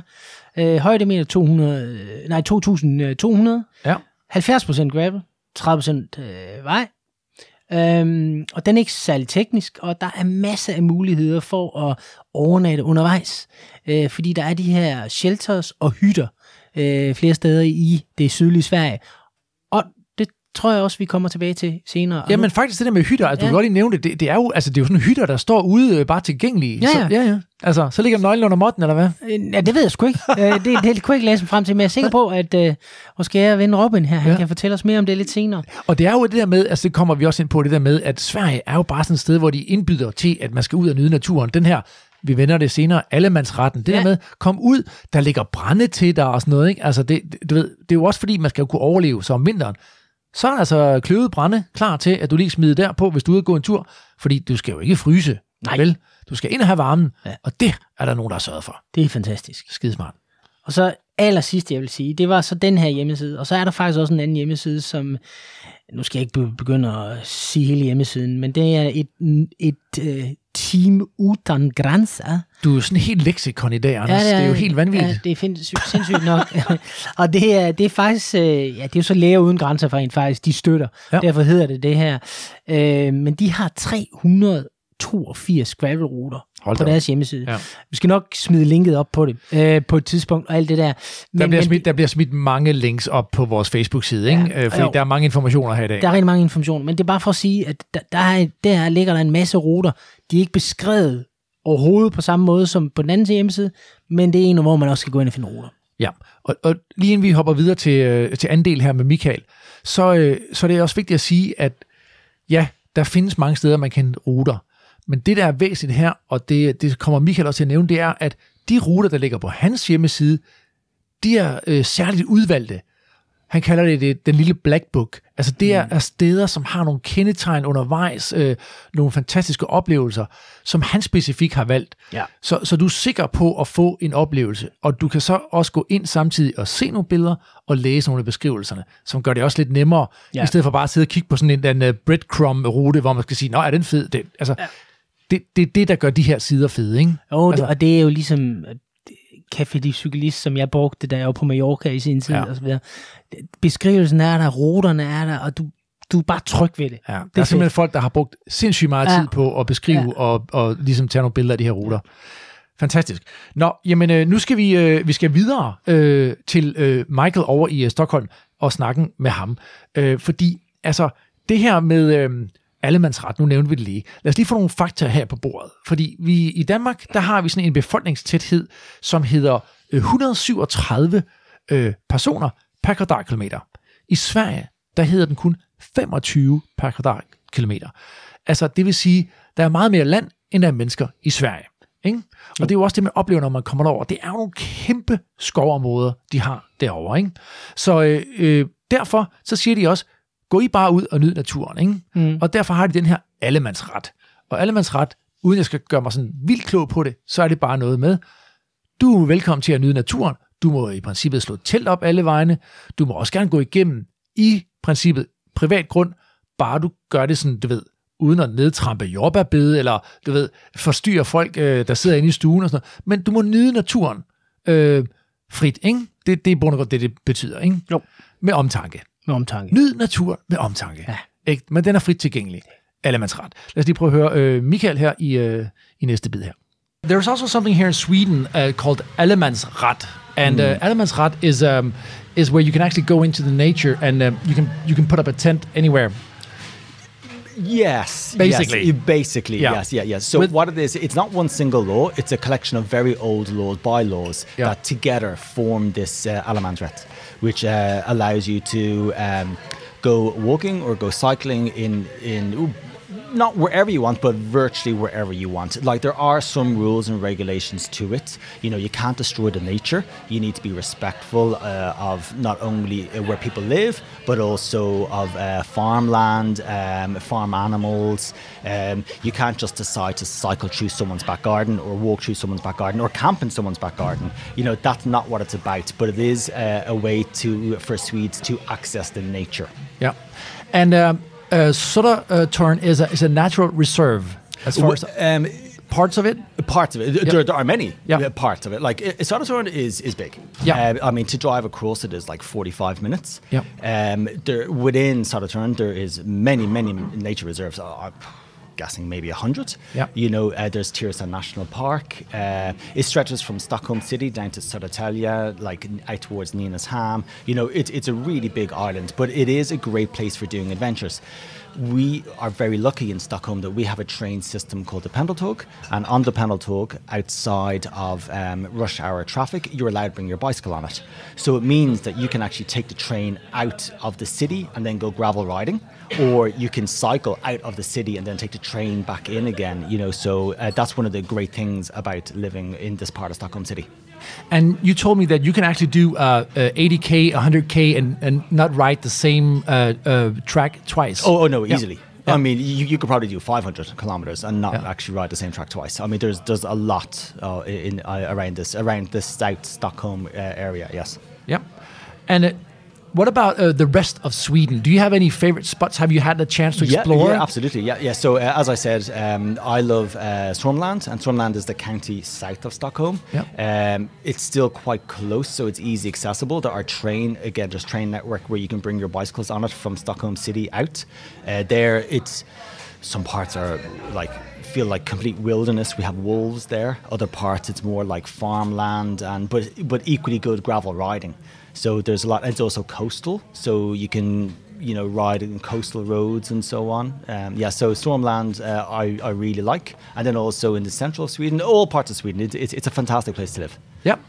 Øh, højdemeter 200, øh, nej, 2200. Ja. 70% gravel, 30% øh, vej. Øhm, og den er ikke særlig teknisk, og der er masser af muligheder for at overnatte undervejs. Øh, fordi der er de her shelters og hytter øh, flere steder i det sydlige Sverige. Det tror jeg også, vi kommer tilbage til senere. Og Ja, nu- men faktisk det der med hytter, altså, du Ja. kan godt lige nævne det, det, det er jo, altså, det er jo sådan hytter, der står ude øh, bare tilgængelige. Ja, Så, ja. ja. Altså, så ligger nøglen under måtten, eller hvad? Øh, Ja, det ved jeg sgu ikke. Øh, det, det kunne jeg ikke læse mig frem til, men jeg er sikker på, at øh, måske jeg ven Robin her, han Ja. kan fortælle os mere om det lidt senere. Og det er jo det der med, altså det kommer vi også ind på, det der med, at Sverige er jo bare sådan et sted, hvor de indbyder til, at man skal ud og nyde naturen. Den her, vi vender det senere, allemandsretten. Det Ja. der med, kom ud, der ligger brænde til dig og sådan noget, ikke? Altså det, det- du ved, det er jo også fordi, man skal jo kunne overleve, så om vinteren, så er altså kløvet brænde klar til, at du lige smider der på, hvis du er ude og gå en tur, fordi du skal jo ikke fryse, Nej. vel? Du skal ind og have varmen, Ja. og det er der nogen, der har sørget for. Det er fantastisk. Skidesmart. Og så allersidst, jeg vil sige, det var så den her hjemmeside. Og så er der faktisk også en anden hjemmeside, som, nu skal jeg ikke be- begynde at sige hele hjemmesiden, men det er et, et uh, Team Utan Grænser. Du er sådan helt leksikon i dag, Anders. Ja, det, er jo helt vanvittigt. Ja, det er sindssygt, sindssygt nok. og det er, det er faktisk, øh, ja, det er jo så Læger Uden Grænser for en faktisk, de støtter. Ja. Ja. Derfor hedder det det her. Øh, men de har 382 gravelruter Hold på op. deres hjemmeside. Ja. Vi skal nok smide linket op på det øh, på et tidspunkt og alt det der. Men, Der bliver, men smidt, der bliver smidt mange links op på vores Facebook-side, ikke? Ja, Øh, fordi jo. der er mange informationer her i dag. der er rigtig mange informationer, men det er bare for at sige, at der, der, er, der ligger der en masse ruter. De er ikke beskrevet overhovedet på samme måde som på den anden hjemmeside, men det er en, hvor man også skal gå ind og finde ruter. Ja, og, og lige inden vi hopper videre til, øh, til anden del her med Michael, så, øh, så er det også vigtigt at sige, at ja, der findes mange steder, man kan ruter. Men det, der er væsentligt her, og det, det kommer Michael også til at nævne, det er, at de ruter, der ligger på hans hjemmeside, de er øh, særligt udvalgte. Han kalder det, det den lille black book. Altså det er, er steder, som har nogle kendetegn undervejs, øh, nogle fantastiske oplevelser, som han specifikt har valgt. Ja. Så, så du er sikker på at få en oplevelse, og du kan så også gå ind samtidig og se nogle billeder og læse nogle af beskrivelserne, som gør det også lidt nemmere, ja. I stedet for bare at sidde og kigge på sådan en, en uh, breadcrumb-rute, hvor man skal sige, nå, er den fed? Det, altså, ja. Det, det er det, der gør de her sider fede, ikke? Jo, Altså- og det er jo ligesom Café de Cyklist, som jeg brugte, da jeg var på Mallorca i sin tid, Ja. og så videre. Beskrivelsen er der, ruterne er der, og du, du er bare tryg ved det. Ja, der det er er simpelthen fedt. folk, der har brugt sindssygt meget Ja. tid på at beskrive ja. Ja. og, og ligesom tage nogle billeder af de her ruter. Fantastisk. Nå, jamen øh, nu skal vi, øh, vi skal videre øh, til øh, Michael over i øh, Stockholm og snakken med ham. Øh, fordi altså, det her med øh, allemandsret, nu nævnte vi det lige. Lad os lige få nogle fakta her på bordet. Fordi vi i Danmark, der har vi sådan en befolkningstæthed, som hedder øh, 137 øh, personer per kvadratkilometer. I Sverige, der hedder den kun 25 per kvadratkilometer. Altså, det vil sige, der er meget mere land, end der er mennesker i Sverige. Ikke? Og det er jo også det, man oplever, når man kommer derover. Det er jo nogle kæmpe skovområder, de har derovre. Ikke? Så øh, øh, derfor så siger de også, gå I bare ud og nyd naturen. Ikke? Mm. Og derfor har de den her allemandsret. Og allemandsret, uden jeg skal gøre mig sådan vildt klog på det, så er det bare noget med, du er velkommen til at nyde naturen. Du må i princippet slå telt op alle vegne. Du må også gerne gå igennem i princippet privat grund, bare du gør det sådan, du ved, uden at nedtrampe jordbærbede, eller du ved, forstyrre folk, øh, der sidder inde i stuen og sådan noget. Men du må nyde naturen øh, frit, ikke? Det, det er det, det betyder, ikke? Jo. Med omtanke. Med omtanke. Nyd naturen med omtanke. Ja. Ikke? Men den er frit tilgængelig. Allemandsret. Lad os lige prøve at høre øh, Michael her i, øh, i næste bid her. There's also something here in Sweden uh, called Allemandsrat. And uh, Allemandsrat is um, is where you can actually go into the nature and um, you can you can put up a tent anywhere. Yes, Basically. yes, basically, Yeah. yes, yeah, yes. So With- what it is, it's not one single law; it's a collection of very old laws, bylaws Yeah. that together form this uh, Alamansret, which uh, allows you to um, go walking or go cycling in in. ooh, Not wherever you want, but virtually wherever you want. Like there are some rules and regulations to it. You know, you can't destroy the nature. You need to be respectful uh, of not only uh, where people live, but also of uh, farmland, um, farm animals. Um, you can't just decide to cycle through someone's back garden or walk through someone's back garden or camp in someone's back garden. You know, that's not what it's about. But it is uh, a way to for Swedes to access the nature. Yeah. And um, uh, Soda uh, Turn is a, is a natural reserve as far as Um, parts of it. Parts of it. There, there are many Yeah. uh, parts of it. Like uh, Södertörn is is big. Yeah. Uh, I mean, to drive across it is like forty five minutes. Yeah. Um, there within Södertörn there is many many nature reserves. Uh, guessing maybe 100. Yeah. You know, uh, there's Tyresta National Park. Uh, it stretches from Stockholm City down to Södertälje, like out towards Nynäshamn. You know, it, it's a really big island, but it is a great place for doing adventures. We are very lucky in Stockholm that we have a train system called the Pendeltåg, and on the Pendeltåg, outside of um, rush hour traffic, you're allowed to bring your bicycle on it. So it means that you can actually take the train out of the city and then go gravel riding, or you can cycle out of the city and then take the train back in again. You know, so uh, that's one of the great things about living in this part of Stockholm City. And you told me that you can actually do uh, uh, 80k, 100k, and, and not ride the same uh, uh, track twice. Oh, oh no, Yeah. easily. Yeah. I mean, you, you could probably do 500 kilometers and not Yeah. actually ride the same track twice. I mean, there's there's a lot uh, in uh, around this around the South Stockholm uh, area. Yes. Yeah. And uh, what about uh, the rest of Sweden? Do you have any favorite spots? Have you had the chance to explore? Yeah, absolutely. Yeah, yeah. So uh, as I said, um, I love uh, Sörmland, and Sörmland is the county south of Stockholm. Yeah. Um, it's still quite close, so it's easy accessible. There are train again, there's train network where you can bring your bicycles on it from Stockholm city out. Uh, there, it's some parts are like feel like complete wilderness. We have wolves there. Other parts, it's more like farmland, and but but equally good gravel riding. So there's a lot. It's also coastal, so you can you know ride in coastal roads and so on. Um, yeah, so Sörmland uh, I I really like, and then also in the central of Sweden, all parts of Sweden. It, it's it's a fantastic place to live. Yep.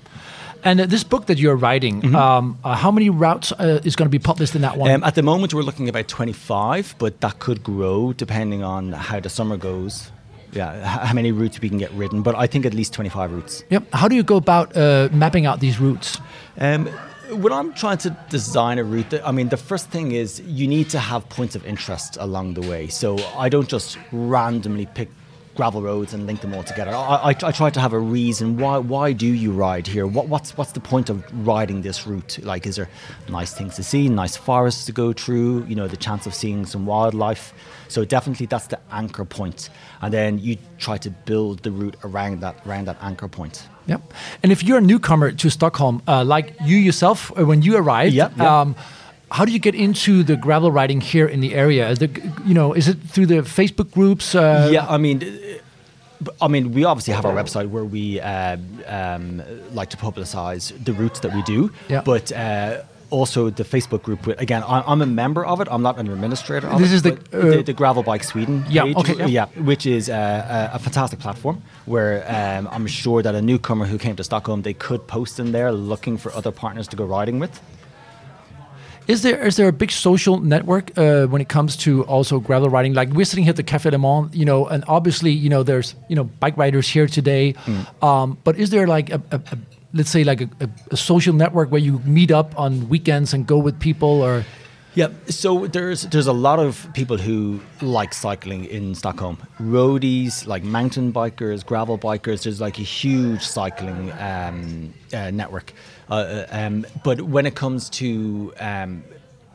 And uh, this book that you're writing, Mm-hmm. um, uh, how many routes uh, is going to be published in that one? Um, at the moment, we're looking about 25, but that could grow depending on how the summer goes. Yeah, how many routes we can get ridden, but I think at least 25 routes. yep. How do you go about uh, mapping out these routes? Um, when I'm trying to design a route, I mean, the first thing is you need to have points of interest along the way. So I don't just randomly pick gravel roads and link them all together. I, I, I try to have a reason why why do you ride here? What, what's what's the point of riding this route? Like, is there nice things to see, nice forests to go through? You know, the chance of seeing some wildlife. So definitely that's the anchor point, and then you try to build the route around that around that anchor point. Yep. And if you're a newcomer to Stockholm, uh, like you yourself, uh, when you arrived, yep. Um, how do you get into the gravel riding here in the area? The, you know, is it through the Facebook groups? Uh, yeah, I mean, I mean, we obviously have our website where we uh, um, like to publicize the routes that we do. Yeah. But uh, also the Facebook group. With, again, I, I'm a member of it. I'm not an administrator. Of This it, is the, uh, the, the Gravel Bike Sweden. Yeah, page, okay, yeah. which is uh, a, a fantastic platform where um, I'm sure that a newcomer who came to Stockholm they could post in there looking for other partners to go riding with. Is there is there a big social network uh, when it comes to also gravel riding? Like we're sitting here at the Café Le Monde, you know, and obviously, you know, there's you know bike riders here today. Um, but is there like a, a, a let's say like a, a, a social network where you meet up on weekends and go with people, or Yeah, so there's there's a lot of people who like cycling in Stockholm. Roadies, like mountain bikers, gravel bikers. There's like a huge cycling um, uh, network. Uh, uh, um, but when it comes to um,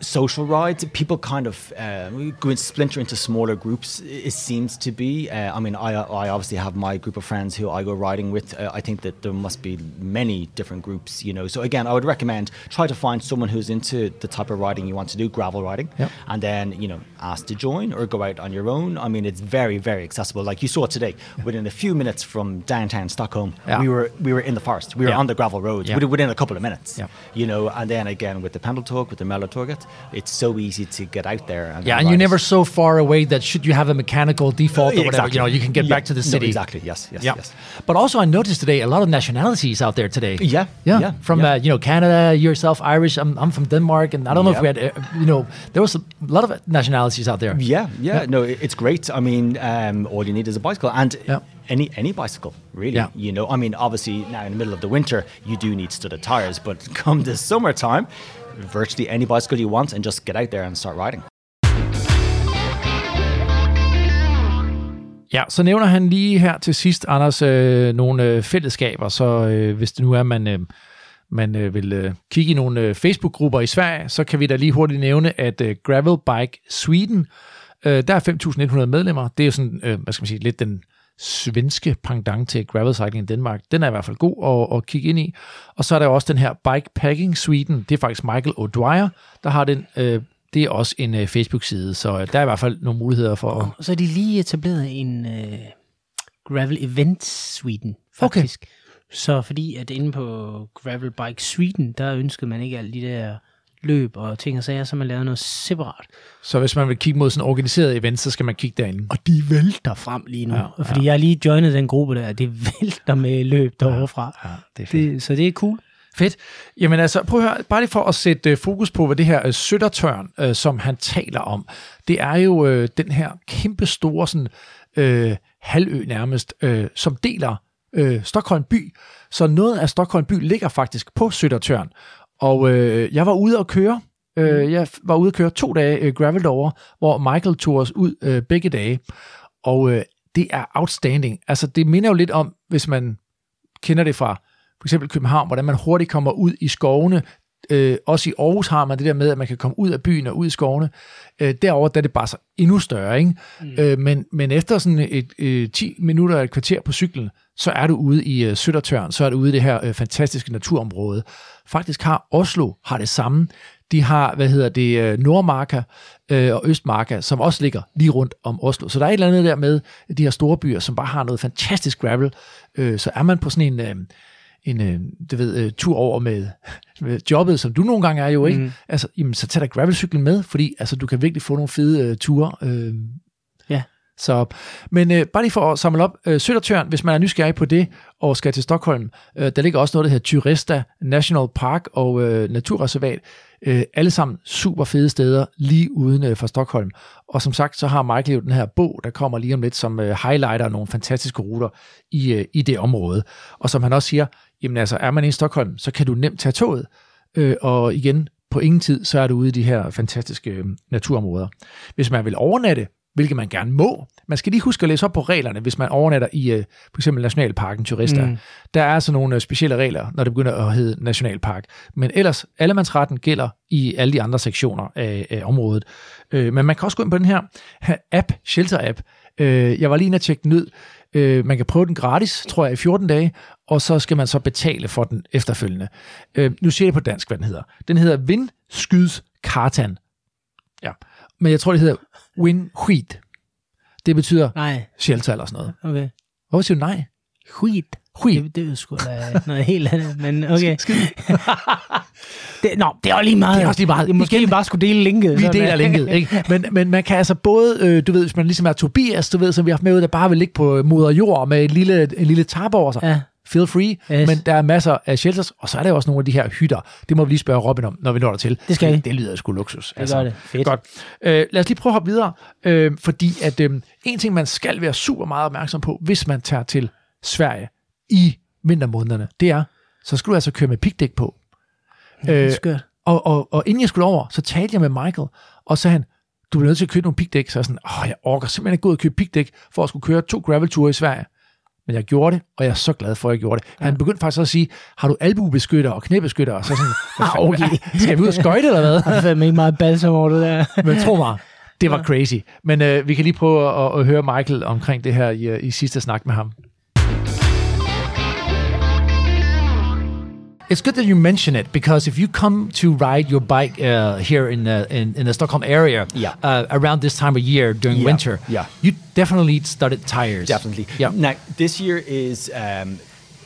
social rides, people kind of uh, go and splinter into smaller groups. It seems to be. Uh, I mean, I, I obviously have my group of friends who I go riding with. Uh, I think that there must be many different groups, you know. So again, I would recommend try to find someone who's into the type of riding you want to do, gravel riding, Yep. and then you know ask to join or go out on your own. I mean, it's very very accessible. Like you saw today, within a few minutes from downtown Stockholm, Yeah. we were we were in the forest. We were Yeah. on the gravel roads Yeah. within, a couple of minutes. Yeah. You know, and then again with the Pendeltåg, with the Mellotåget, it's so easy to get out there. And yeah, and you're never so far away that should you have a mechanical default or whatever, Exactly. you know, you can get Yeah. back to the No, city. exactly. Yes. Yes. Yeah. Yes. But also, I noticed today a lot of nationalities out there today. Yeah, Yeah. yeah, From, yeah. Uh, you know, Canada, yourself, Irish. I'm, I'm from Denmark. And I don't know if we had, uh, you know, there was a lot of nationalities out there. Yeah, yeah, no, it's great. I mean, um, all you need is a bicycle and any any bicycle, really. Yeah. You know, I mean, obviously now in the middle of the winter, you do need studded tires, but come this summertime, virtually any bicycle you want, and just get out there and start riding. Ja, så nævner han lige her til sidst, Anders, øh, nogle øh, fællesskaber. Så øh, hvis det nu er, man, øh, man øh, vil øh, kigge i nogle øh, Facebook-grupper i Sverige, så kan vi da lige hurtigt nævne, at øh, Gravel Bike Sweden, øh, der er 5.100 medlemmer. Det er jo sådan, øh, hvad skal man sige, lidt den svenske pendant til gravel cycling i Danmark. Den er i hvert fald god at, at kigge ind i. Og så er der også den her Bikepacking Sweden. Det er faktisk Michael O'Dwyer, der har den. Øh, det er også en øh, Facebook-side, så øh, der er i hvert fald nogle muligheder for at... Og så er de lige etableret en øh, Gravel Event Sweden, faktisk. Okay. Så fordi at inde på Gravel Bike Sweden, der ønskede man ikke alle de der løb og ting og sager, så man lavede noget separat. Så hvis man vil kigge mod sådan organiseret event, så skal man kigge derinde. Og de vælter frem lige nu. Ja, ja. Fordi jeg har lige joinet den gruppe der, det vælter med løb derovre fra. Ja, ja, det er fedt. Det, så det er cool. Fedt. Jamen altså, prøv at høre, bare lige for at sætte uh, fokus på, hvad det her uh, søttertørn, uh, som han taler om, det er jo uh, den her kæmpe store sådan, uh, halvø nærmest, uh, som deler uh, Stockholm by. Så noget af Stockholm by ligger faktisk på Søttertørn. Og uh, jeg var ude at køre, uh, jeg var ude at køre to dage uh, gravel over, hvor Michael tog os ud uh, begge dage. Og uh, det er outstanding. Altså, det minder jo lidt om, hvis man kender det fra for eksempel København, hvordan man hurtigt kommer ud i skovene. Øh, også i Aarhus har man det der med, at man kan komme ud af byen og ud i skovene. Øh, derover der er det bare så endnu større. Ikke? Mm. Øh, men, men efter sådan et, et, 10 minutter et kvarter på cyklen, så er du ude i uh, Søttertørn, så er du ude i det her uh, fantastiske naturområde. Faktisk har Oslo har det samme. De har, hvad hedder det, Nordmarka øh, og Østmarka, som også ligger lige rundt om Oslo. Så der er et eller andet der med de her store byer, som bare har noget fantastisk gravel. Øh, så er man på sådan en... Øh, en øh, du ved, øh, tur over med, med jobbet, som du nogle gange er jo, ikke? Mm. Altså, jamen, så tag da gravelcyklen med, fordi altså, du kan virkelig få nogle fede øh, ture. Øh, ja. Så, men øh, bare lige for at samle op, øh, Søndertørn, hvis man er nysgerrig på det, og skal til Stockholm, øh, der ligger også noget, der hedder Tyresta National Park og øh, Naturreservat. Øh, alle sammen super fede steder, lige uden øh, for Stockholm. Og som sagt, så har Michael jo den her bog, der kommer lige om lidt, som øh, highlighter nogle fantastiske ruter i, øh, i det område. Og som han også siger, jamen altså, er man i Stockholm, så kan du nemt tage toget, øh, og igen, på ingen tid, så er du ude i de her fantastiske øh, naturområder. Hvis man vil overnatte, hvilket man gerne må, man skal lige huske at læse op på reglerne, hvis man overnatter i øh, for eksempel Nationalparken Turister. Mm. Der er altså nogle øh, specielle regler, når det begynder at hedde Nationalpark. Men ellers, allemandsretten gælder i alle de andre sektioner af, af området. Øh, men man kan også gå ind på den her app, Shelter-app. Øh, jeg var lige inde og tjekke den ud. Øh, man kan prøve den gratis, tror jeg, i 14 dage, og så skal man så betale for den efterfølgende. Øh, nu siger jeg på dansk, hvad den hedder. Den hedder Vindskyds Kartan. Ja. Men jeg tror, det hedder Windskid. Det betyder nej. shelter eller sådan noget. Okay. Hvorfor siger du nej? Skid. Skid. Det, det er sgu da noget helt andet, men okay. det, nå, det er også lige meget. Det er også lige meget. Måske vi bare skulle dele linket. Vi deler linket, ikke? Men, men man kan altså både, øh, du ved, hvis man ligesom er Tobias, du ved, som vi har haft med ud, der bare vil ligge på moder jord med en lille, en lille tab over sig. Ja feel free, yes. men der er masser af shelters, og så er der også nogle af de her hytter. Det må vi lige spørge Robin om, når vi når der til. Det skal det, det lyder sgu luksus. Det altså. gør det. Fedt. Godt. Øh, lad os lige prøve at hoppe videre, øh, fordi at øh, en ting, man skal være super meget opmærksom på, hvis man tager til Sverige i vintermånederne, det er, så skal du altså køre med pigdæk på. Øh, og, og, og inden jeg skulle over, så talte jeg med Michael, og sagde han, du bliver nødt til at købe nogle pigdæk. Så jeg sådan, åh, jeg orker simpelthen ikke gå ud og købe pigdæk, for at skulle køre to gravelture i Sverige men jeg gjorde det, og jeg er så glad for, at jeg gjorde det. Ja. Han begyndte faktisk at sige, har du albubeskytter og knæbeskytter? Og så sådan, ah, okay, skal vi ud og skøjte eller hvad? Det er ikke meget balsam over det der. men tro mig, det var crazy. Men øh, vi kan lige prøve at, at høre Michael omkring det her i, i sidste snak med ham. It's good that you mention it because if you come to ride your bike uh, here in, uh, in, in the Stockholm area, yeah. Uh, around this time of year during yeah. winter, yeah. you definitely need studded tires. Definitely. Yeah. Now this year is um,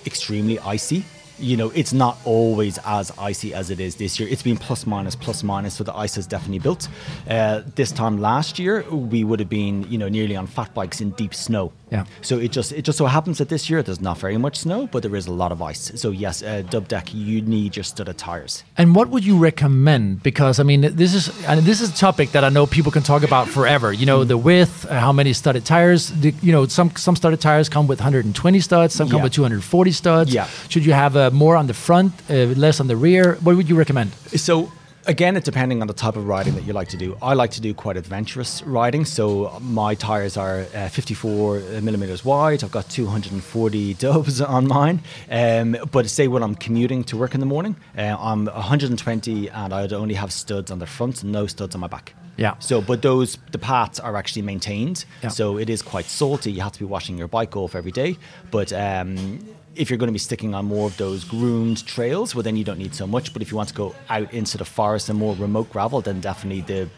extremely icy you know, it's not always as icy as it is this year. It's been plus minus, plus minus, so the ice has definitely built. Uh, this time last year, we would have been, you know, nearly on fat bikes in deep snow. Yeah. So it just it just so happens that this year there's not very much snow, but there is a lot of ice. So yes, uh, dubbdäck, you need your studded tires. And what would you recommend? Because I mean, this is and this is a topic that I know people can talk about forever. You know, the width, uh, how many studded tires. The, you know, some some studded tires come with 120 studs, some come Yeah. with 240 studs. Yeah. Should you have uh, more on the front, uh, less on the rear? What would you recommend? So again, it's depending on the type of riding that you like to do. I like to do quite adventurous riding, so my tires are uh, 54 millimeters wide. I've got 240 dubs on mine. Um, but say when I'm commuting to work in the morning, uh, I'm 120 and I'd only have studs on the front, and no studs on my back. Yeah. So, but those the paths are actually maintained. Yeah. So it is quite salty. You have to be washing your bike off every day. But um, if you're going to be sticking on more of those groomed trails, well, then you don't need so much. But if you want to go out into the forest and more remote gravel, then definitely the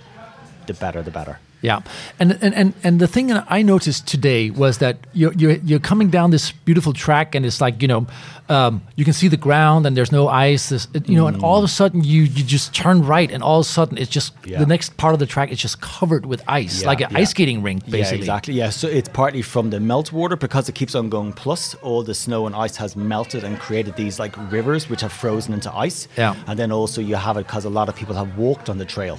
the better, the better. Yeah, and and and, and the thing that I noticed today was that you're, you're you're coming down this beautiful track, and it's like you know, um, you can see the ground, and there's no ice, this, you know, and all of a sudden you you just turn right, and all of a sudden it's just Yeah. the next part of the track is just covered with ice, Yeah, like an yeah. ice skating rink, basically. Yeah, exactly. Yeah, so it's partly from the meltwater because it keeps on going. Plus, all the snow and ice has melted and created these like rivers which have frozen into ice. Yeah. And then also you have it because a lot of people have walked on the trail.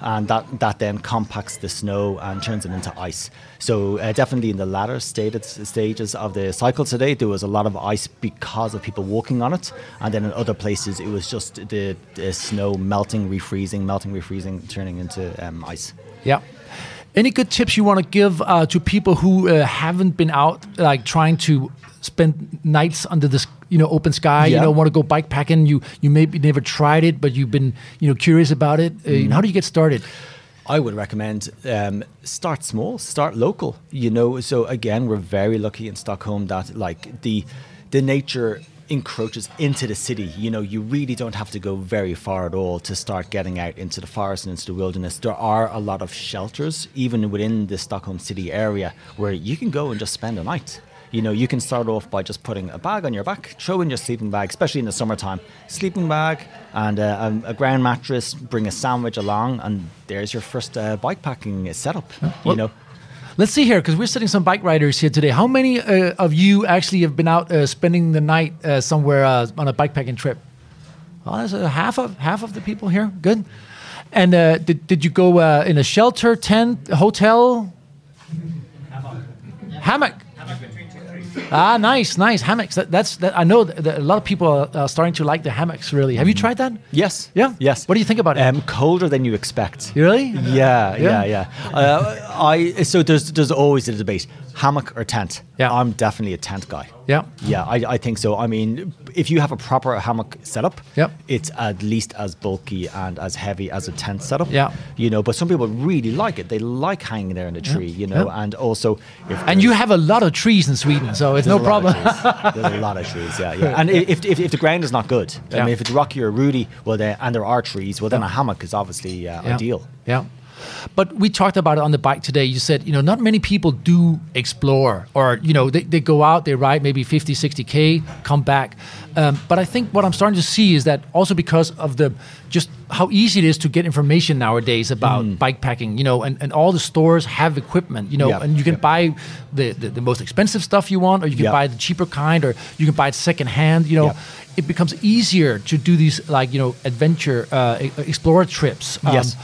And that, that then compacts the snow and turns it into ice. So uh, definitely in the latter stated stages of the cycle today, there was a lot of ice because of people walking on it, and then in other places it was just the, the snow melting, refreezing, melting, refreezing, turning into um, ice. Yeah. Any good tips you want to give uh, to people who uh, haven't been out, like trying to spend nights under this, you know, open sky? You Yeah. know, want to go bikepacking. You you maybe never tried it, but you've been, you know, curious about it. Uh, How do you get started? I would recommend um, start small, start local. You know, so again, we're very lucky in Stockholm that like the the nature encroaches into the city. You know, you really don't have to go very far at all to start getting out into the forest and into the wilderness. There are a lot of shelters, even within the Stockholm city area, where you can go and just spend a night. You know, you can start off by just putting a bag on your back, throw in your sleeping bag, especially in the summertime. Sleeping bag and uh, a, a ground mattress, bring a sandwich along, and there's your first uh, bikepacking setup. Well- you know, Let's see here, because we're sitting some bike riders here today. How many uh, of you actually have been out uh, spending the night uh, somewhere uh, on a bikepacking trip? Well, that's uh, half of half of the people here. Good. And uh, did did you go uh, in a shelter, tent, hotel? Hammock. Ah, nice, nice hammocks. That, that's that. I know that, a lot of people are starting to like the hammocks. Really, have you tried that? yes, Yeah? yes. What do you think about it? Um, colder than you expect. Really? Yeah, Yeah? yeah, yeah. Uh, I so there's there's always a debate: hammock or tent. Yeah. I'm definitely a tent guy. Yeah. Yeah, I, I think so. I mean, if you have a proper hammock setup, Yep. it's at least as bulky and as heavy as a tent setup. Yeah. You know, but some people really like it. They like hanging there in a tree, you know, Yeah. and also if And you have a lot of trees in Sweden, so it's no a lot of problem. There's a lot of trees, yeah, yeah. And if, if, if the ground is not good, I mean, if it's rocky or rooty, well, then, and there are trees, well, then a hammock is obviously uh, Yeah. ideal. Yeah. But we talked about it on the bike today. You said, you know, not many people do explore or, you know, they, they go out, they ride maybe 50, 60K, come back. Um, but I think what I'm starting to see is that also because of the just how easy it is to get information nowadays about bike packing, you know, and, and all the stores have equipment, you know, and you can buy the, the, the most expensive stuff you want, or you can buy the cheaper kind, or you can buy it secondhand, you know. It becomes easier to do these, like, you know, adventure, uh, explorer trips. Um, Yes.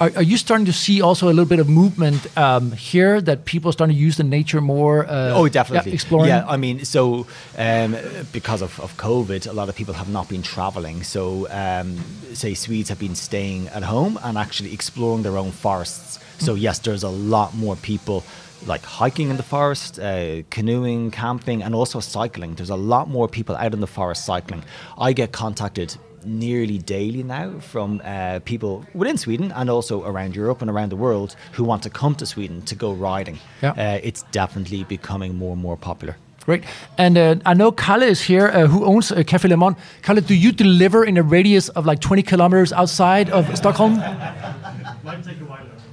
Are, are you starting to see also a little bit of movement um, here that people are starting to use the nature more? Uh, Oh, definitely. Yeah, exploring. Yeah, I mean, so um, because of, of COVID, a lot of people have not been traveling. So, um, say Swedes have been staying at home and actually exploring their own forests. So, yes, there's a lot more people like hiking in the forest, uh, canoeing, camping, and also cycling. There's a lot more people out in the forest cycling. I get contacted nearly daily now from uh, people within Sweden and also around Europe and around the world who want to come to Sweden to go riding. Yeah. Uh, it's definitely becoming more and more popular. Great. And uh, I know Kalle is here, uh, who owns uh, Café Le Monde. Kalle, do you deliver in a radius of like 20 kilometers outside of Stockholm?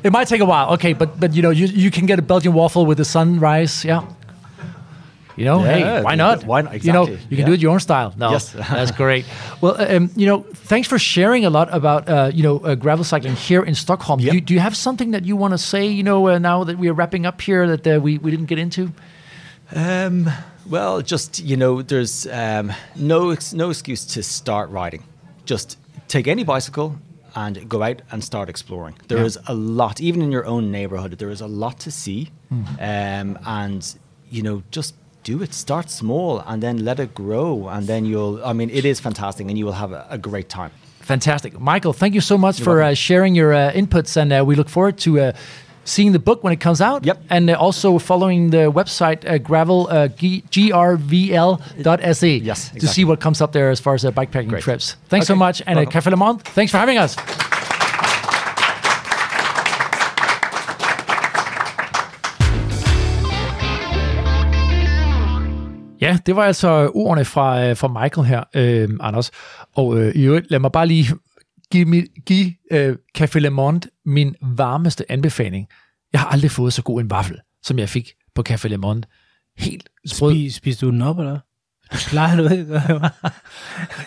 It might take a while. Okay, but but you know you, you can get a Belgian waffle with the sunrise. Yeah. You know, Yeah, hey, why not? why not? You know, you can yeah. do it your own style. No, Yes. that's great. Well, uh, um, you know, thanks for sharing a lot about uh, you know uh, gravel cycling here in Stockholm. Yep. Do, you, do you have something that you want to say? You know, uh, now that we are wrapping up here, that uh, we we didn't get into. Um, well, just you know, there's um, no no excuse to start riding. Just take any bicycle and go out and start exploring. There is Yeah. a lot, even in your own neighborhood. There is a lot to see, um, and you know, just do it. Start small and then let it grow, and then you'll. I mean, it is fantastic, and you will have a, a great time. Fantastic. Michael, thank you so much for uh, sharing your uh, inputs, and uh, we look forward to uh, seeing the book when it comes out. Yep. And uh, also following the website uh, gravel uh, grvl.se yes, exactly. to see what comes up there as far as uh, bikepacking Great. trips. Thanks okay. so much, and uh, Café Le Monde, thanks for having us. Ja, det var altså ordene fra, fra Michael her, øh, Anders. Og øh, i øvrigt, lad mig bare lige give, give øh, Café Le Monde min varmeste anbefaling. Jeg har aldrig fået så god en vaffel, som jeg fik på Café Le Monde. Helt sprød. Spis, spiste du den op, eller? Du plejer du ikke.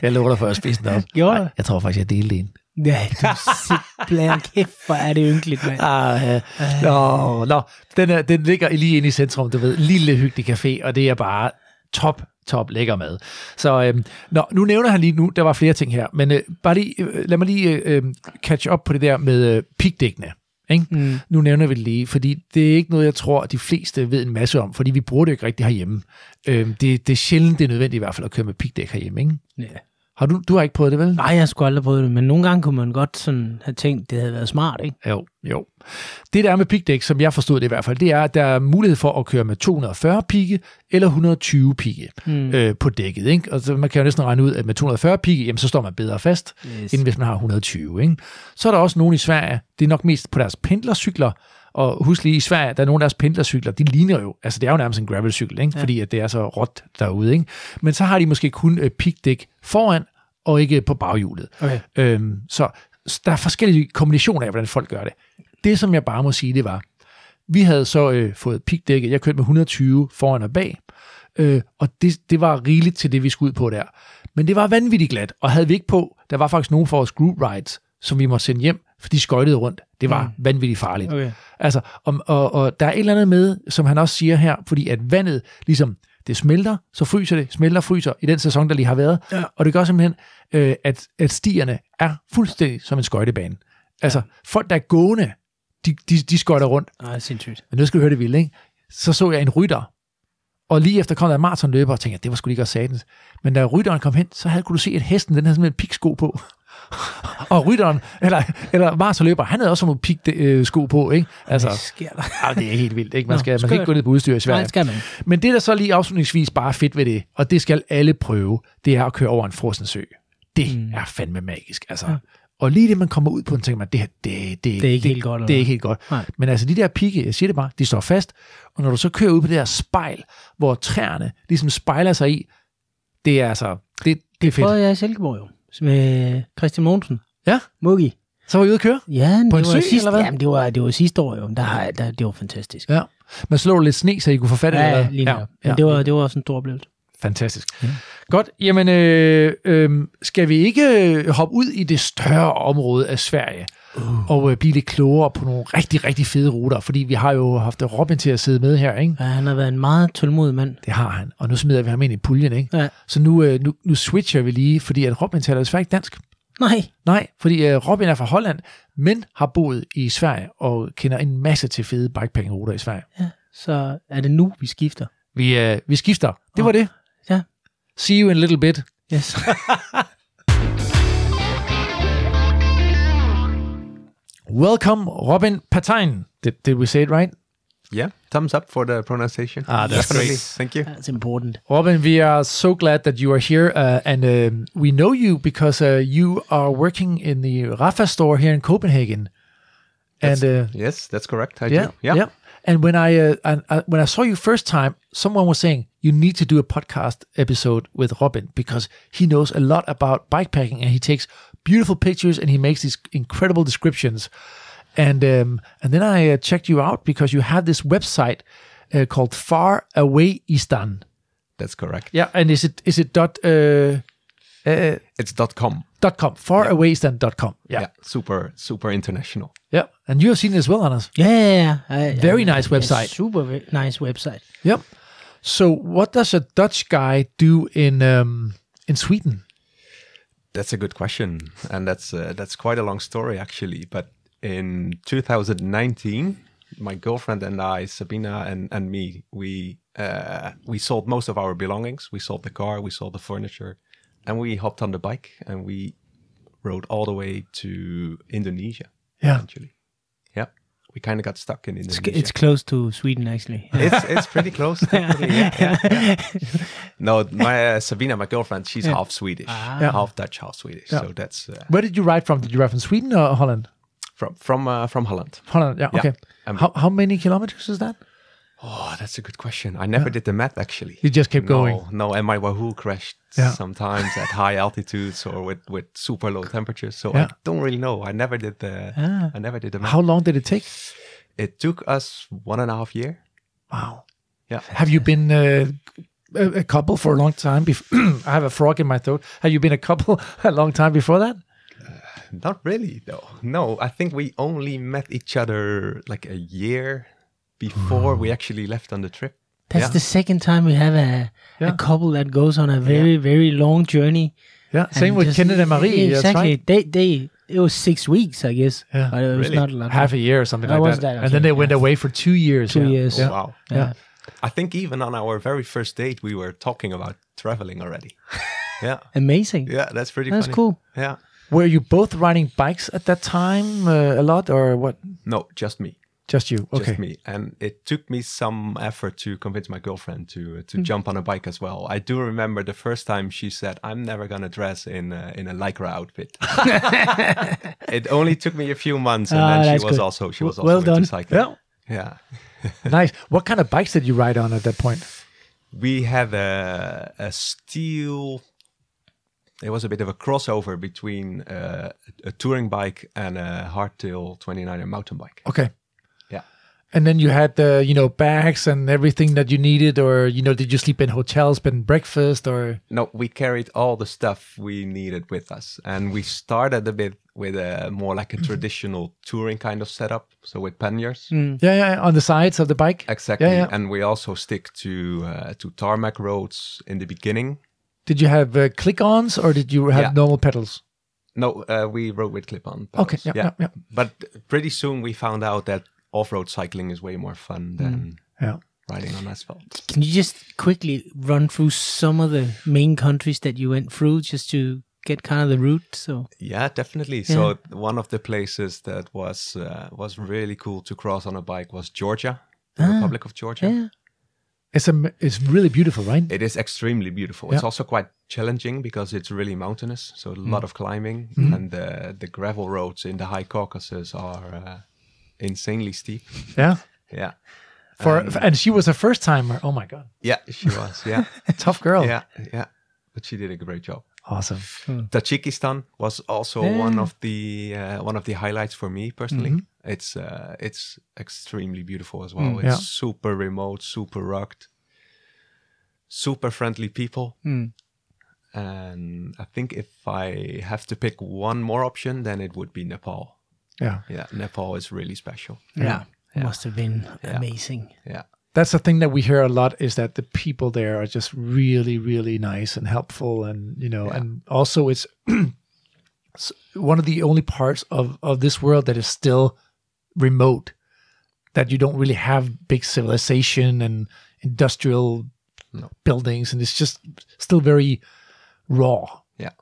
Jeg lover dig for at spise den op. Gjorde? Nej, jeg tror faktisk, jeg delte en. Ja, du simpelthen kæft, hvor er det ynkeligt, mand. Ah, ja. Nå, nå. Den, er, den ligger lige inde i centrum, du ved. Lille hyggelig café, og det er bare top, top lækker mad. Så øhm, nå, nu nævner han lige nu, der var flere ting her, men øh, bare lige, øh, lad mig lige øh, catch up på det der med øh, pigdækkene. Ikke? Mm. Nu nævner vi det lige, fordi det er ikke noget, jeg tror, at de fleste ved en masse om, fordi vi bruger det ikke rigtig herhjemme. Øhm, det, det er sjældent, det er nødvendigt i hvert fald at køre med pigdæk herhjemme. Ikke? Ja. Har du, du har ikke prøvet det, vel? Nej, jeg har sgu aldrig prøvet det, men nogle gange kunne man godt sådan have tænkt, det havde været smart, ikke? Jo, jo. Det der er med pigdæk, som jeg forstod det i hvert fald, det er, at der er mulighed for at køre med 240 pigge eller 120 pigge Mm. øh, på dækket. Ikke? Og så man kan jo næsten regne ud, at med 240 pigge, jamen, så står man bedre fast, Yes. end hvis man har 120. Ikke? Så er der også nogen i Sverige, det er nok mest på deres pendlercykler, og husk lige, i Sverige, der er nogle af deres pendlercykler, de ligner jo, altså det er jo nærmest en gravelcykel, ikke? Ja. fordi at det er så råt derude. Ikke? Men så har de måske kun øh, pigdæk foran, og ikke på baghjulet. Okay. Øhm, så der er forskellige kombinationer af, hvordan folk gør det. Det, som jeg bare må sige, det var, vi havde så øh, fået pigdækket. Jeg kørte med 120 foran og bag, øh, og det, det var rigeligt til det, vi skulle ud på der. Men det var vanvittigt glat, og havde vi ikke på, der var faktisk nogle for vores group rides, som vi måtte sende hjem, for de skøjtede rundt. Det var mm. vanvittigt farligt. Okay. Altså, og, og, og der er et eller andet med, som han også siger her, fordi at vandet ligesom, det smelter, så fryser det, smelter, fryser i den sæson, der lige har været. Ja. Og det gør simpelthen, øh, at, at stierne er fuldstændig som en skøjtebane. Altså, folk, der er gående, de, de, de skøjter rundt. Nej, sindssygt. Men nu skal du høre det vildt, ikke? Så så jeg en rytter, og lige efter kom der en maratonløber, og tænkte, jeg, det var sgu lige godt satans. Men da rytteren kom hen, så havde, kunne du se, at hesten, den havde simpelthen piksko på. og rytteren, eller, eller maratonløber, han havde også nogle piksko på, ikke? Altså, Hvad sker der? ah, det er helt vildt, ikke? Man Nå, skal, man skal ikke gå ned på udstyr i Nej, Sverige. det skal man. Men det, der så lige afslutningsvis bare er fedt ved det, og det skal alle prøve, det er at køre over en frossen sø. Det mm. er fandme magisk. Altså. Ja. Og lige det, man kommer ud på, den tænker man, det her, det, det, Det er ikke helt godt, eller Det er ikke helt godt. Nej. Men altså, de der pigge, jeg siger det bare, de står fast. Og når du så kører ud på det der spejl, hvor træerne ligesom spejler sig i, det er altså, det, det er fedt. Prøvede jeg i Silkeborg jo, med Christian Mogensen. Ja, Muggi. så var I ude at køre. Ja, På det en var sø, sidste, eller hvad? Jamen, det var, det var sidste år jo. Der, der, det var fantastisk. Ja. Man slår lidt sne, så I kunne få fat i det. Ja, eller? lige ja, Men det var, det var også en stor oplevelse. Fantastisk. Ja. Godt, jamen øh, øh, skal vi ikke øh, hoppe ud i det større område af Sverige uh. og øh, blive lidt klogere på nogle rigtig, rigtig fede ruter, fordi vi har jo haft Robin til at sidde med her, ikke? Ja, han har været en meget tålmodig mand. Det har han, og nu smider vi ham ind i puljen, ikke? Ja. Så nu, øh, nu, nu switcher vi lige, fordi at Robin taler desværre ikke dansk. Nej, Nej, fordi øh, Robin er fra Holland, men har boet i Sverige og kender en masse til fede bikepacking-ruter i Sverige. ja, så er det nu, vi skifter. Vi, øh, vi skifter. Det var det. Ja. See you in a little bit. Yes. Welcome, Robin Patain. Did, did we say it right? Yeah, thumbs up for the pronunciation. Ah, that's Definitely. great. Thank you. That's important. Robin, we are so glad that you are here, uh, and um, we know you because uh, you are working in the Rapha store here in Copenhagen. And uh, Yes, that's correct. I yeah, do. Yeah. yeah. And when I, uh, and, uh, when I saw you first time, someone was saying you need to do a podcast episode with Robin because he knows a lot about bikepacking and he takes beautiful pictures and he makes these incredible descriptions. And um, and then I uh, checked you out because you have this website uh, called Far Away Eastan. That's correct. Yeah, and is it is it dot uh, uh, It's dot .com. dot com farawaystan.com. Yeah. Yeah. Super, super international. yeah, and you have seen it as well, Anders. Yeah, ja, ja. Ja, Very ja, nice ja, website. Super nice website. Yep. So, what does a Dutch guy do in um, in Sweden? That's a good question, and that's uh, that's quite a long story actually. But in 2019, my girlfriend and I, Sabina and and me, we uh, we sold most of our belongings. We sold the car, we sold the furniture, and we hopped on the bike and we rode all the way to Indonesia. Yeah. eventually. Yeah, we kind of got stuck in It's, Indonesia. it's close to Sweden, actually. it's it's pretty close. definitely, yeah, yeah, yeah. No, my uh, Sabina, my girlfriend, she's half Swedish, Yeah. half Dutch, half Swedish. Yeah. So that's uh, Where did you ride from? Did you ride from Sweden or Holland? from from uh, from Holland. Holland. Yeah. Yeah. Okay. Um, how how many kilometers is that? Oh, that's a good question. I never did the math actually. You just kept going. No, no, and my Wahoo crashed Yeah. sometimes at high altitudes or with, with super low temperatures. So Yeah. I don't really know. I never did the Ah. I never did the math. How long did it take? It took us one and a half year. Wow. Yeah. Have you been uh, a, a couple for a long time? Before I have a frog in my throat. Have you been a couple a long time before that? Not really though. No, I think we only met each other like a year before we actually left on the trip. That's Yeah. the second time we have a, Yeah. a couple that goes on a very, very long journey. Yeah. Same with just- Kenneth and Marie. Yeah, that's exactly. right. They, they, it was six weeks, I guess. Yeah. But it was Really? not a lot. Half a year or something Oh, like was that. that? And then Okay, they went away for two years. Two yeah. years. Yeah. Wow. Yeah. I think even on our very first date we were talking about traveling already. yeah. Amazing. Yeah, that's pretty cool. That's funny. cool. Yeah. Were you both riding bikes at that time uh, a lot, or what? No, just me. Just you? Okay. Just me. And it took me some effort to convince my girlfriend to to jump on a bike as well. I do remember the first time she said, "I'm never gonna dress in uh, in a lycra outfit." it only took me a few months, and Ah, then she was good. also she was also well into done. cycling. Yeah. Yeah. nice. What kind of bikes did you ride on at that point? We had a a steel. It was a bit of a crossover between uh, a touring bike and a hardtail 29er mountain bike. Okay. Yeah. And then you had the, you know, bags and everything that you needed, or you know, did you sleep in hotels, bed and breakfast, or No, we carried all the stuff we needed with us, and we started a bit with a more like a traditional touring kind of setup, so with panniers. Mm. yeah, yeah, on the sides of the bike? Exactly, Yeah, yeah. and we also stick to uh, to tarmac roads in the beginning. Did you have uh, click-ons, or did you have Yeah. normal pedals? No, uh, we rode with clip-on. Okay, pedals, yeah, yeah, yeah. But pretty soon we found out that off-road cycling is way more fun than Yeah. riding on asphalt. Can you just quickly run through some of the main countries that you went through just to get kind of the route? So Yeah, definitely. So one of the places that was uh, was really cool to cross on a bike was Georgia, the Republic of Georgia. yeah, It's a, it's really beautiful, right? It is extremely beautiful. It's also quite challenging because it's really mountainous, so a Mm. lot of climbing, Mm-hmm. and the the gravel roads in the high Caucasus are uh, insanely steep. Yeah. Yeah, For and she was a first timer. Oh my god, yeah, she was. Yeah, tough girl. yeah, yeah. But she did a great job. Awesome. Tajikistan was also Yeah. one of the uh, one of the highlights for me personally. Mm-hmm. It's uh, it's extremely beautiful as well. Mm, it's yeah. super remote, super rugged, super friendly people. Mm. And I think if I have to pick one more option, then it would be Nepal. Yeah. Yeah, Nepal is really special. yeah, It Must have been amazing. Yeah, That's the thing that we hear a lot is that the people there are just really, really nice and helpful, and you know, and also it's one of the only parts of of this world that is still remote, that you don't really have big civilization and industrial No. buildings, and it's just still very raw. yeah,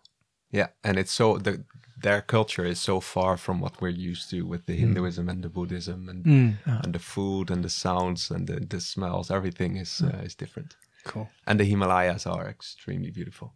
yeah. And it's so the their culture is so far from what we're used to with the Mm. Hinduism and the Buddhism and Mm. and the food and the sounds and the, the smells. Everything is uh, is different. Cool. And the Himalayas are extremely beautiful.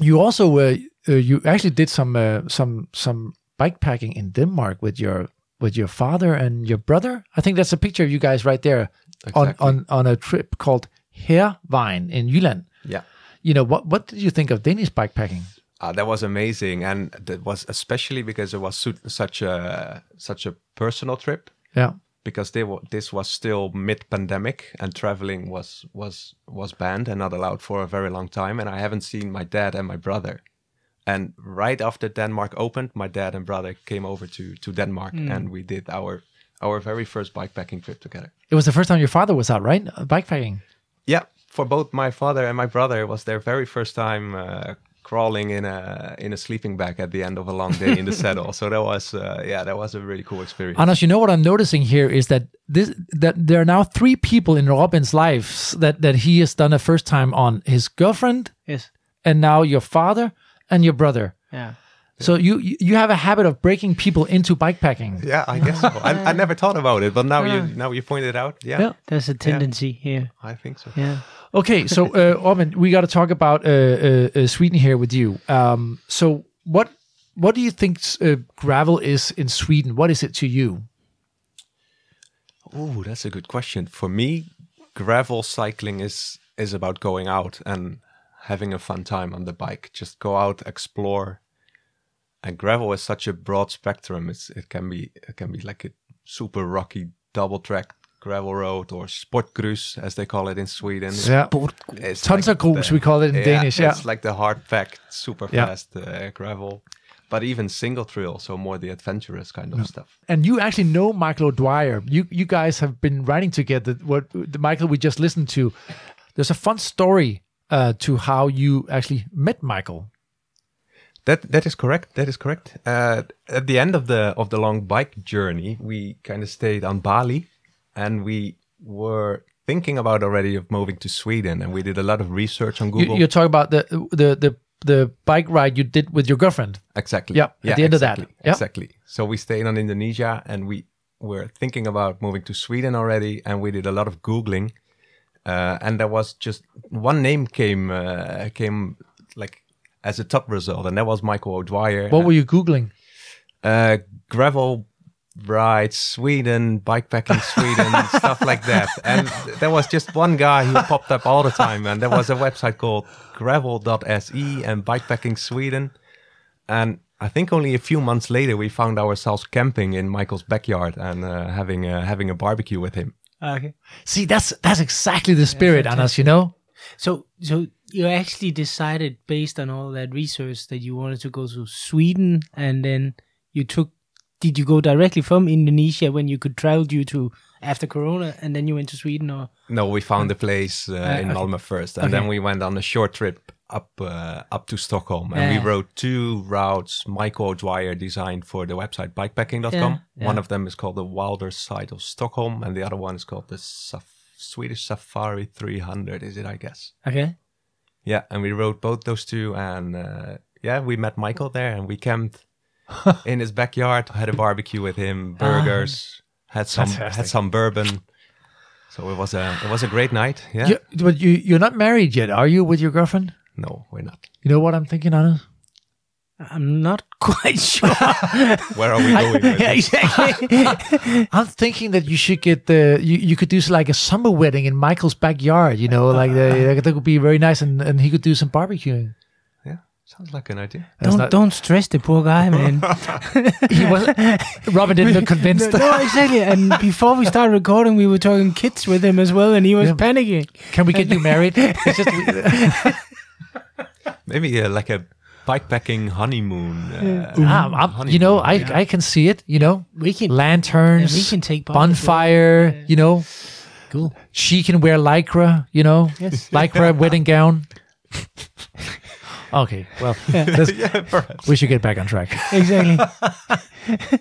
You also uh, uh, you actually did some uh, some some bike packing in Denmark with your with your father and your brother. I think that's a picture of you guys right there on Exactly. on on a trip called Hærvejen in Jylland. Yeah. You know what what did you think of Danish bikepacking? Uh, that was amazing, and that was especially because it was su- such a such a personal trip. Yeah. because they wa- this was still mid pandemic and traveling was was was banned and not allowed for a very long time and I haven't seen my dad and my brother and right after Denmark opened my dad and brother came over to to Denmark and we did our our very first bikepacking trip together It was the first time your father was out, right? Bikepacking. yeah for both my father and my brother it was their very first time uh, crawling in a in a sleeping bag at the end of a long day in the saddle so that was uh, yeah that was a really cool experience Anders, you know what I'm noticing here is that this that there are now three people in Robin's life that that he has done a first time on his girlfriend Yes. and now your father and your brother. Yeah. So you you- you have a habit of breaking people into bikepacking. yeah I guess so I, I never thought about it but now you now you point it out yeah. Yeah. There's a tendency here. I think so. Yeah. Okay, so uh, we got to talk about uh, uh, uh, Sweden here with you. Um, so what what do you think uh, gravel is in Sweden? What is it to you? Oh, that's a good question. For me, gravel cycling is is about going out and having a fun time on the bike. Just go out, explore. And gravel is such a broad spectrum. It's it can be it can be like a super rocky double track gravel road or sportgrus as they call it in Sweden. Yeah. Tons like of grus, we call it in Danish, yeah. it's like the hard packed, super Yeah. fast uh, gravel. But even single trail, so more the adventurous kind of stuff. and you actually know Michael O'Dwyer. You you guys have been writing together. What the Michael we just listened to. There's a fun story uh, to how you actually met Michael. That that is correct. That is correct. Uh, at the end of the of the long bike journey, we kind of stayed on Bali, and we were thinking about already of moving to Sweden, and we did a lot of research on Google. you're talking about the the the the bike ride you did with your girlfriend. Exactly. Yeah, at the end of that. exactly, Exactly. So we stayed on Indonesia and we were thinking about moving to Sweden already and we did a lot of Googling. Uh, and there was just one name came uh, came like as a top result and that was Michael O'Dwyer. What were you googling? uh, gravel rides Sweden, bikepacking Sweden, stuff like that. And there was just one guy who popped up all the time, and there was a website called gravel.se and bikepacking Sweden. And I think only a few months later, we found ourselves camping in Michael's backyard and uh, having a, having a barbecue with him. Okay. See, that's that's exactly the spirit, Anas. You know. So, so you actually decided based on all that research that you wanted to go to Sweden, and then you took. Did you go directly from Indonesia when you could travel due to after Corona, and then you went to Sweden, or No, we found a place uh, in okay. Malmö first, and Okay. then we went on a short trip up uh, up to Stockholm, and Yeah. we rode two routes Michael O'Dwyer designed for the website bikepacking.com. Yeah, yeah. One of them is called the Wilder Side of Stockholm, and the other one is called the Saf- Swedish Safari 300. Is it? I guess. okay? Yeah, and we rode both those two, and uh, yeah, we met Michael there, and we camped in his backyard, had a barbecue with him, ah. burgers, had some Fantastic. had some bourbon. So it was a it was a great night. Yeah. You, but you you're not married yet, are you? With your girlfriend? No, we're not. You know what I'm thinking, Anas? I'm not quite sure. Where are we going? with yeah, this? exactly. I'm thinking that you should get the you, you could do like a summer wedding in Michael's backyard. You know, like the, that would be very nice, and, and he could do some barbecuing. Yeah, sounds like an idea. That's don't not- don't stress the poor guy, man. He was Robin didn't look convinced. no, no, exactly. And before we started recording, we were talking kids with him as well, and he was Yeah. panicking. Can we get you married? It's just Maybe uh, like a bikepacking honeymoon. Uh, Ah, I'm- you know, I I can see it. You know, We can lanterns, Yeah, we can take part as well. bonfire. You know, cool. she can wear lycra. You know, Yes. lycra wedding gown. okay, well, yeah, we should get back on track. Exactly.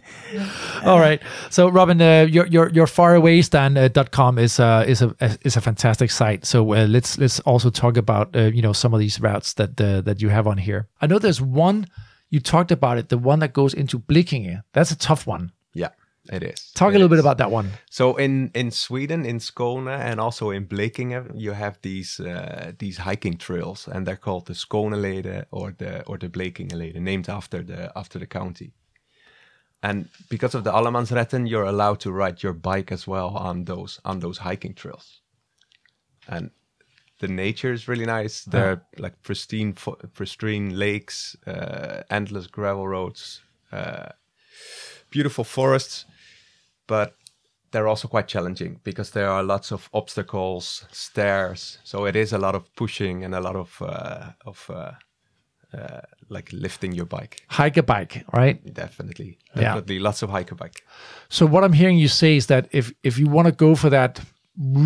All right. So, Robin, uh, your your your farawaystan.com is uh, is a is a fantastic site. So uh, let's let's also talk about uh, you know some of these routes that uh, that you have on here. I know there's one you talked about it, the one that goes into Blekinge. That's a tough one. It is. Talk It a little bit about that one. So in in Sweden, in Skåne, and also in Blekinge, you have these uh, these hiking trails, and they're called the Skåneleden or the or the Blekingeleden, named after the after the county. And because of the Allemansrätten, you're allowed to ride your bike as well on those on those hiking trails. And the nature is really nice. There are like pristine, pristine lakes, uh, endless gravel roads, uh, beautiful forests, but they're also quite challenging because there are lots of obstacles, stairs. So it is a lot of pushing and a lot of uh, of uh, uh, like lifting your bike. Hike a bike, right? Definitely, Yeah. definitely, lots of hiker bike. So what I'm hearing you say is that if if you want to go for that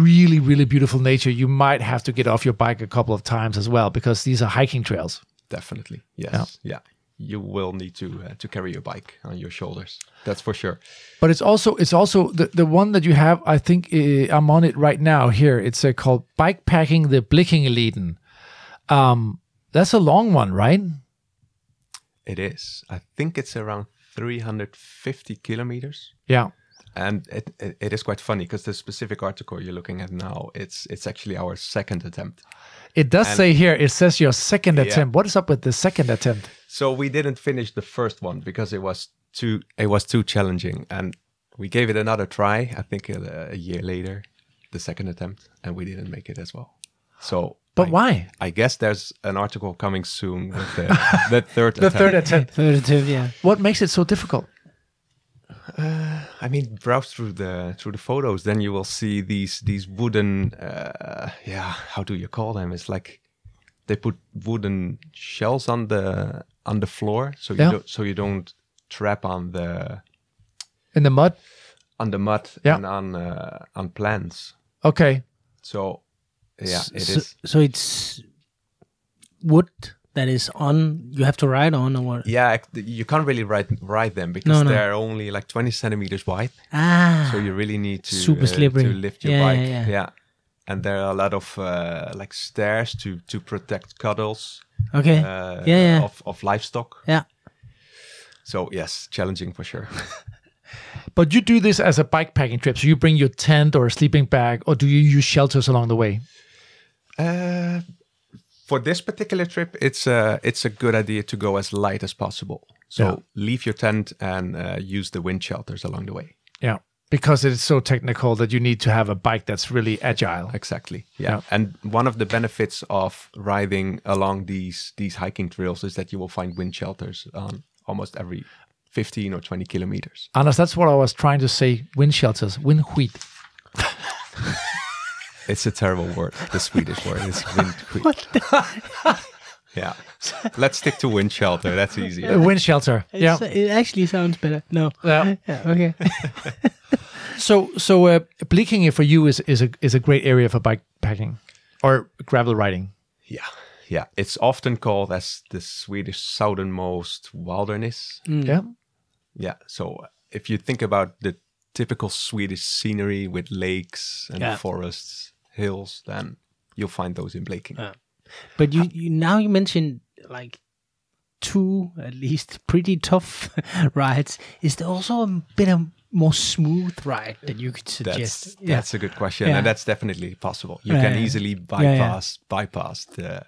really really beautiful nature, you might have to get off your bike a couple of times as well because these are hiking trails. Definitely, yes, Yeah. yeah. You will need to uh, to carry your bike on your shoulders. That's for sure. But it's also it's also the the one that you have. I think uh, I'm on it right now. Here it's uh, called bike packing the Blekingeleden. Um, that's a long one, right? It is. I think it's around 350 kilometers. Yeah. And it, it, it is quite funny because the specific article you're looking at now it's it's actually our second attempt It does And- say here. It says your second Yeah. attempt. What is up with the second attempt? so we didn't finish the first one because it was too it was too challenging and we gave it another try i think a, a year later the second attempt, and we didn't make it as well. So, But I, why? I guess there's an article coming soon with the, the third The attempt. third attempt. Third attempt, yeah. What makes it so difficult? Uh, I mean, browse through the through the photos, then you will see these these wooden, uh, yeah, how do you call them? It's like they put wooden shells on the on the floor, so you Yeah. don't so you don't trap on the In the mud? on the mud Yeah. and on uh, on plants. Okay. So yeah, it so, is. so it's wood that is on, you have to ride on or what? Yeah, you can't really ride ride them because No, no. they're only like 20 centimeters wide. Ah, So you really need to Super uh, slippery. to lift your Yeah, bike. yeah, yeah. yeah, and there are a lot of uh, like stairs to to protect cuddles okay. uh, Yeah, yeah. of of livestock. yeah. So yes, challenging for sure. But you do this as a bike packing trip. So you bring your tent or a sleeping bag, or do you use shelters along the way? uh, for this particular trip, it's a it's a good idea to go as light as possible. So Yeah. leave your tent and uh, use the wind shelters along the way. Yeah. Because it's so technical that you need to have a bike that's really agile. Exactly. Yeah. Yeah. And one of the benefits of riding along these these hiking trails is that you will find wind shelters on almost every 15 or 20 kilometers. Anders, that's what I was trying to say. Wind shelters, wind wheat. It's a terrible word. The Swedish word is wind Yeah. Let's stick to wind shelter. That's easy. A wind shelter. Yeah. It actually sounds better. No. Yeah. Yeah, okay. So, so uh, Blekinge for you is is a is a great area for bikepacking or gravel riding. Yeah. Yeah. It's often called as the Swedish southernmost wilderness. Yeah. Yeah. So if you think about the typical Swedish scenery with lakes and Yeah. forests, hills, then you'll find those in Blekinge. Yeah. But you, you now you mentioned like two at least pretty tough rides. Is there also a bit of more smooth ride that you could That's suggest? that's a good question, Yeah. and that's definitely possible. You Yeah, can yeah. easily Yeah, yeah. bypass bypass the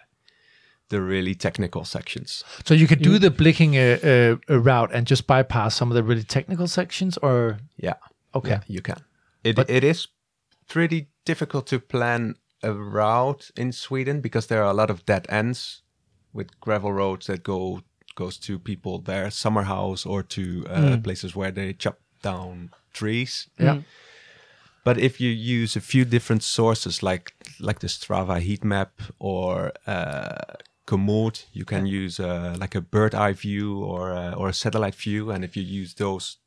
the really technical sections. So you could do the Blekinge uh, uh, route and just bypass some of the really technical sections, or Yeah. okay. Yeah, you can. It it is pretty difficult to plan a route in Sweden because there are a lot of dead ends with gravel roads that go goes to people their summer house or to uh, places where they chop down trees. Yeah. But if you use a few different sources like like the Strava heat map or uh, Komoot, you can use uh, like a bird eye view or uh, or a satellite view, and if you use those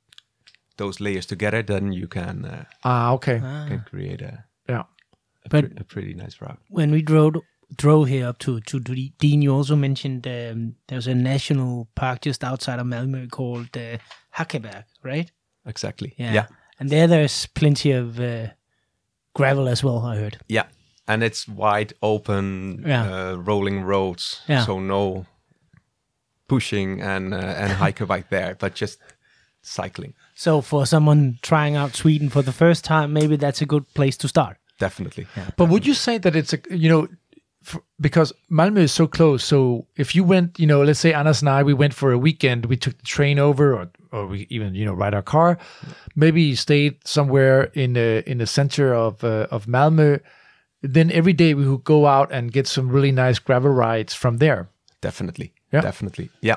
those layers together, then you can uh, Ah, okay. can create a Yeah. a, But- pre- a pretty nice route. when we drove drove here up to to Dean, you also mentioned um, there's a national park just outside of Malmö called uh, Hackeberg, right? Exactly. Yeah. yeah, And there, there's plenty of uh, gravel as well. I heard. yeah. And it's wide open, Yeah. uh, rolling roads, Yeah. so no pushing and uh, and hiker bike there, but just cycling. So for someone trying out Sweden for the first time, maybe that's a good place to start. Definitely. But would you say that it's a you know f because Malmö is so close? So if you went, you know, let's say Anders and I, we went for a weekend, we took the train over, or or we even you know ride our car, maybe stayed somewhere in the in the center of uh, of Malmö. Then every day we would go out and get some really nice gravel rides from there. Definitely. Yeah. Definitely. Yeah.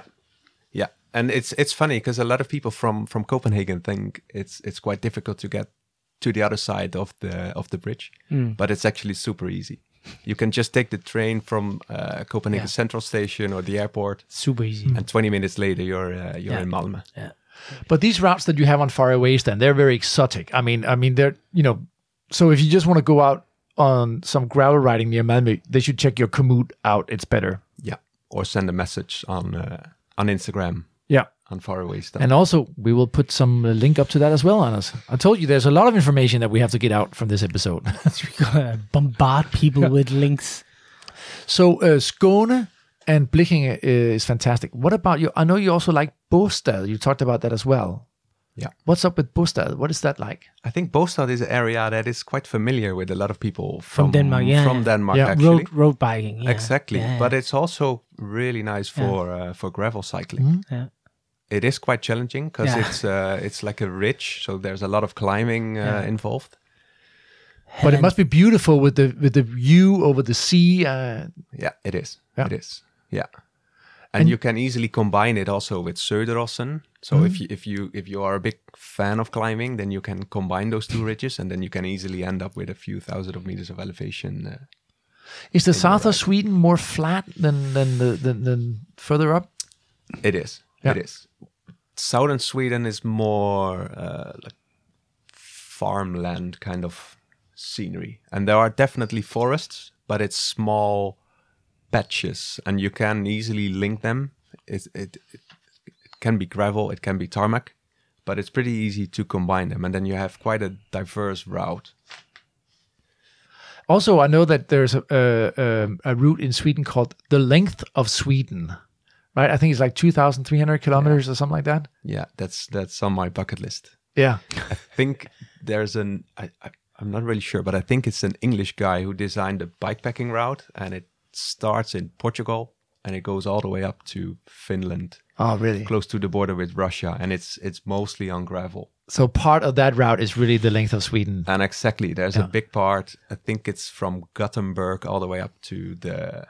And it's it's funny because a lot of people from from Copenhagen think it's it's quite difficult to get to the other side of the of the bridge, but it's actually super easy. You can just take the train from uh, Copenhagen Yeah. Central Station or the airport, Super easy. and 20 minutes later you're uh, you're Yeah. in Malmö. Yeah. But these routes that you have on Farawaystan they're very exotic. I mean, I mean, they're you know, so if you just want to go out on some gravel riding near Malmö, they should check your commute out. It's better. Yeah. Or send a message on uh, on Instagram Yeah. on Farawaystan. And also, we will put some uh, link up to that as well, on us. I told you there's a lot of information that we have to get out from this episode. we gotta bombard people with links. so, uh, Skåne and Blekinge is fantastic. What about you? I know you also like Båstad. You talked about that as well. Yeah. What's up with Båstad? What is that like? I think Båstad is an area that is quite familiar with a lot of people from, Denmark, yeah, From. Denmark, Yeah. actually. Road road biking. Yeah. Exactly, Yeah. but it's also really nice for uh, for gravel cycling. Yeah. It is quite challenging because Yeah. it's uh, it's like a ridge, so there's a lot of climbing uh, Yeah. involved. But it must be beautiful with the with the view over the sea. Uh, Yeah, it is. Yeah. It is. Yeah. And, you can easily combine it also with Söderåsen. So if you if you if you are a big fan of climbing, then you can combine those two ridges, and then you can easily end up with a few thousand of meters of elevation. Uh, is the south of Sweden more flat than than the than, than further up? It is. Yeah. It is. Southern Sweden is more uh, like farmland kind of scenery, and there are definitely forests, but it's small patches, and you can easily link them. It it, it, it can be gravel, it can be tarmac, but it's pretty easy to combine them, and then you have quite a diverse route. Also, I know that there's a, a, a route in Sweden called the length of Sweden, right? I think it's like 2,300 kilometers or something like that. Yeah, that's that's on my bucket list. Yeah. I think there's an I, I I'm not really sure, but I think it's an English guy who designed a bikepacking route, and it starts in Portugal and it goes all the way up to Finland, Oh, really? close to the border with Russia, and it's it's mostly on gravel. So part of that route is really the length of Sweden. And exactly, there's Yeah. a big part. I think it's from Gothenburg all the way up to the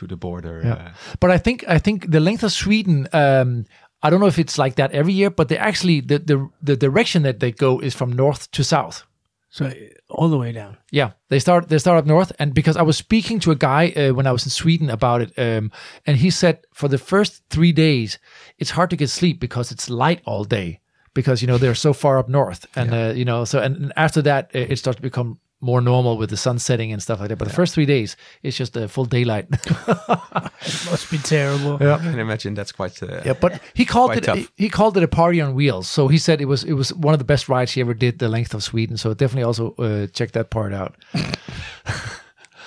to the border. Yeah. Uh, But I think I think the length of Sweden. Um, I don't know if it's like that every year, but they actually the the the direction that they go is from north to south. So all the way down. Yeah, they start they start up north, and because I was speaking to a guy uh, when I was in Sweden about it, um, and he said for the first three days it's hard to get sleep because it's light all day because you know they're so far up north, and uh, you know so and, and after that it starts to become more normal with the sun setting and stuff like that. But the first three days it's just a full daylight. It must be terrible. yeah. I can imagine that's quite. Uh, Yeah, but he called it tough. he called it a party on wheels. So he said it was it was one of the best rides he ever did. The length of Sweden. So definitely also uh, check that part out.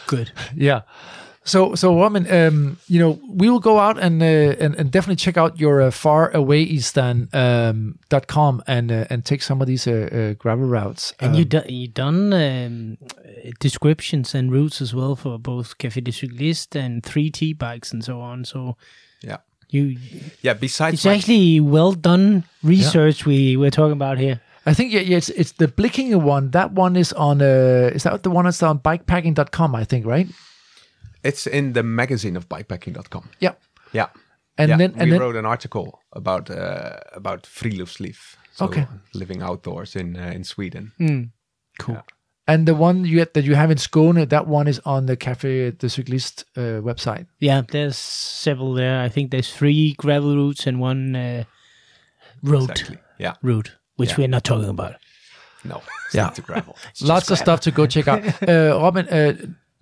Good. Yeah. So so Roman, um, you know, we will go out and uh, and, and definitely check out your uh, farawaystan um, dot com and uh, and take some of these uh, uh, gravel routes. And Um, you do, you done um, descriptions and routes as well for both Café de Cycliste and 3T bikes and so on. So yeah, you, yeah. Besides, it's my- actually well done research we we're talking about here. I think yeah, yeah it's it's the Blekinge one. That one is on uh, is that the one that's on bikepacking.com, I think, right? It's in the magazine of bikepacking.com. Yeah. Yeah. And yeah, then we and then wrote an article about uh, about friluftsliv, so Okay. living outdoors in uh, in Sweden. Cool. And the one you that you have in Skåne, that one is on the Café de Cycliste uh, website. Yeah, there's several there. I think there's three gravel routes and one uh, road Exactly. Yeah. route, which Yeah. we're not talking about. No. It's Yeah. not to gravel. It's just Lots of stuff to go check out. uh, Robin, uh,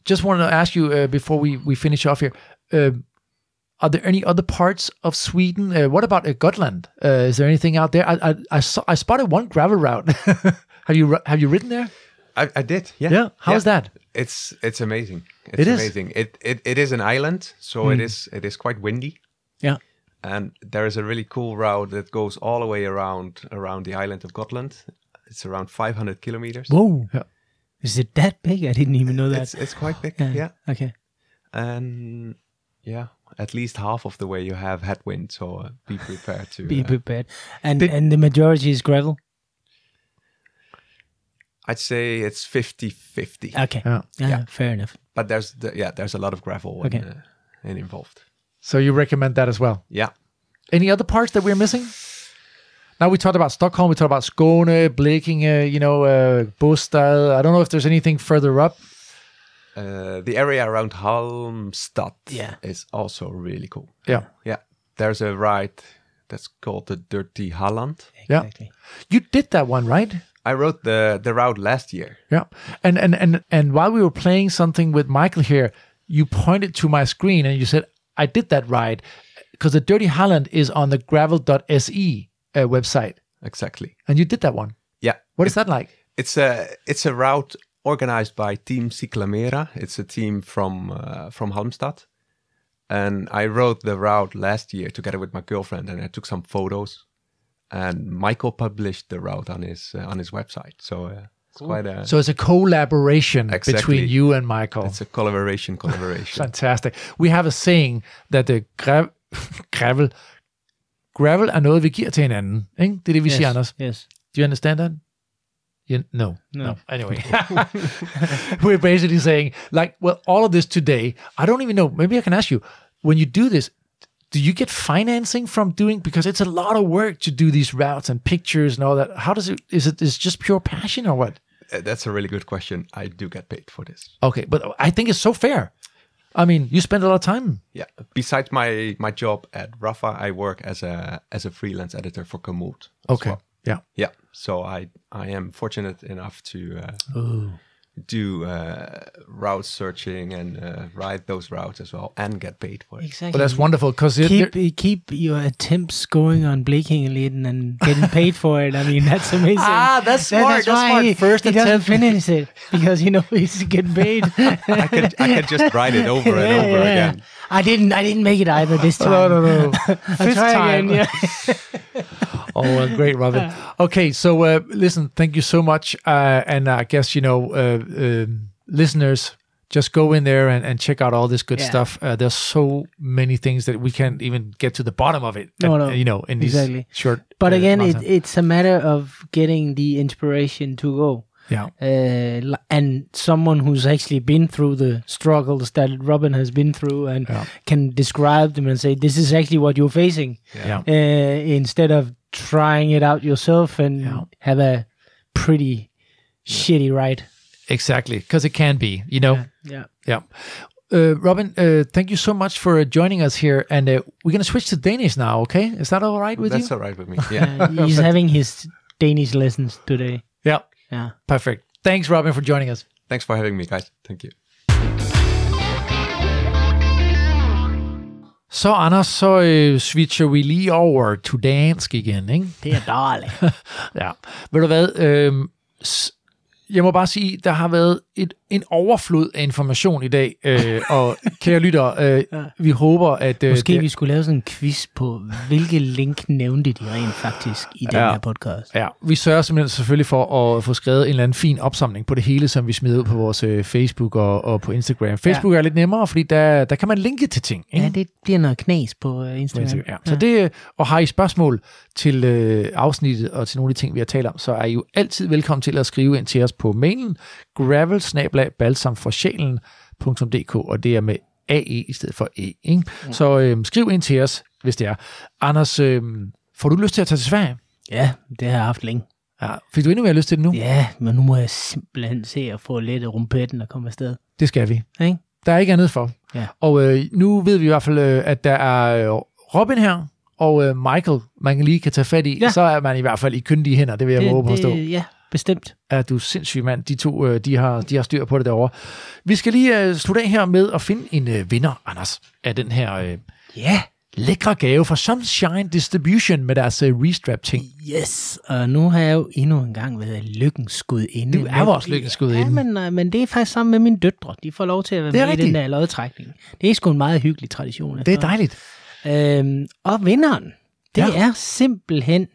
just wanted to ask you uh, before we, we finish off here. Uh, are there any other parts of Sweden? Uh, what about uh, Gotland? Uh, is there anything out there? I I, I, saw, I spotted one gravel route. have you have you ridden there? I, I did. Yeah. Yeah. How is that? It's it's amazing. It's It is? amazing. It, it it is an island, so it is it is quite windy. Yeah. and there is a really cool route that goes all the way around around the island of Gotland. It's around 500 kilometers. Whoa. Yeah. Is it that big? I didn't even know that. It's it's quite big. Yeah. Okay. and yeah, at least half of the way you have headwind, so uh, be prepared to. Be uh, prepared. And Did- and the majority is gravel. I'd say it's 50-50. Okay. Yeah. Yeah, Yeah. fair enough. but there's the, yeah, there's a lot of gravel Okay. in, uh, in involved. So you recommend that as well? Yeah. Any other parts that we're missing? Now we talked about Stockholm, we talked about Skåne, Blekinge, you know, uh, Båstad. I don't know if there's anything further up. Uh, the area around Halmstad Yeah. is also really cool. Yeah. Yeah, there's a ride that's called the Dirty Halland. Yeah. Exactly. You did that one, right? I wrote the the route last year. Yeah. And and and and while we were playing something with Michael here, you pointed to my screen and you said, "I did that ride," because the Dirty Halland is on the Gravel.se uh, website, Exactly. and you did that one. Yeah. What is that like? It's a it's a route organized by Team Ciclamera. It's a team from uh, from Halmstad, and I wrote the route last year together with my girlfriend, and I took some photos. And Michael published the route on his uh, on his website, so uh, it's quite a So it's a collaboration Exactly. between you and Michael. it's a collaboration collaboration. Fantastic. We have a saying that the gravel, gravel, gravel er noget, vi giver til hinanden. Ikke? Det er det, vi yes. siger, Anders. Yes. Do you understand that? You, no, no, Anyway, we're basically saying, like, well, all of this today, I don't even know. Maybe I can ask you, when you do this, do you get financing from doing because it's a lot of work to do these routes and pictures and all that? How does it? Is it is just pure passion or what? Uh, That's a really good question. I do get paid for this. Okay, but I think it's so fair. I mean, you spend a lot of time. Yeah. Besides my my job at Rapha, I work as a as a freelance editor for Komoot. Okay, well. yeah. Yeah. So I I am fortunate enough to uh, do uh, route searching and uh, ride those routes as well and get paid for it. Exactly. But that's wonderful because keep keep your attempts going on Blekingeleden and getting paid for it. I mean, that's amazing. Ah, that's That- smart, that's why smart. He, First he doesn't attempt. finish it because you know he's getting paid. I can I can just ride it over and Yeah, over yeah. again. I didn't. I didn't make it either this time. no, no, no. Fifth try time. again. Yeah. Oh, well, great, Robin. Okay, so uh, listen, thank you so much, uh, and I guess you know, uh, um listeners, just go in there and, and check out all this good Yeah. stuff. Uh, there's so many things that we can't even get to the bottom of it. No, uh, no, you know, in these exactly. short. But uh, again, it, it's a matter of getting the inspiration to go. yeah, uh, and someone who's actually been through the struggles that Robin has been through and Yeah. can describe them and say, this is actually what you're facing, yeah, uh, instead of trying it out yourself and Yeah. have a pretty shitty ride. exactly, because it can be, you know. Yeah. Yeah. Uh, Robin, uh, thank you so much for joining us here, and uh, we're gonna switch to Danish now. Okay, is that all right with That's you? That's all right with me. Yeah. Uh, he's having his Danish lessons today. yeah, Yeah. perfect. Thanks, Robin, for joining us. Thanks for having me, guys. Thank you. Så Anders, så øh, switcher vi lige over til dansk igen, ikke? Det er dårligt. Ja. Ved du hvad, øh, jeg må bare sige, der har været et, en overflod af information i dag, øh, og kære lytter, øh, vi håber, at... Øh, Måske det, vi skulle lave sådan en quiz på, hvilke link nævnte de rent faktisk i den Ja. her podcast. Ja, vi sørger simpelthen selvfølgelig for at få skrevet en eller anden fin opsamling på det hele, som vi smider ud på vores øh, Facebook og, og på Instagram. Facebook ja. er lidt nemmere, fordi der, der kan man linke til ting. Ikke? Ja, det bliver noget knas på uh, på Instagram. Instagram. Ja. Så det, øh, og har I spørgsmål til øh, afsnittet og til nogle af de ting, vi har talt om, så er I jo altid velkommen til at skrive ind til os på mailen gravel og det er med AE i stedet for E. Ikke? Mm. Så øh, skriv ind til os, hvis det er. Anders, øh, får du lyst til at tage til Sverige? Ja, det har jeg haft længe. Ja. Fik du endnu mere lyst til det nu? Ja, men nu må jeg simpelthen se at få lidt af rumpetten og komme afsted. Det skal vi. Ikke? Der er ikke andet for. Ja. Og øh, nu ved vi i hvert fald, øh, at der er øh, Robin her, og øh, Michael, man lige kan tage fat i. Ja. Så er man i hvert fald i kyndige hænder, det vil jeg våge på at stå. det, ja, bestemt. er du sindssyg mand. De to, øh, de har, de har styr på det derovre. Vi skal lige øh, slutte af her med at finde en øh, vinder, Anders, af den her Ja, lækre gave fra Sunshine Distribution med deres øh, restrap-ting. yes. Og nu har jeg jo endnu en gang været lykkens skud inde. Du er vores lykkens gudinde. Ja, men, øh, men det er faktisk sammen med mine døtre. De får lov til at være med i rigtigt. den der lodtrækning. Det er sgu en meget hyggelig tradition. Det er dejligt. Øhm, og vinderen, det ja. er simpelthen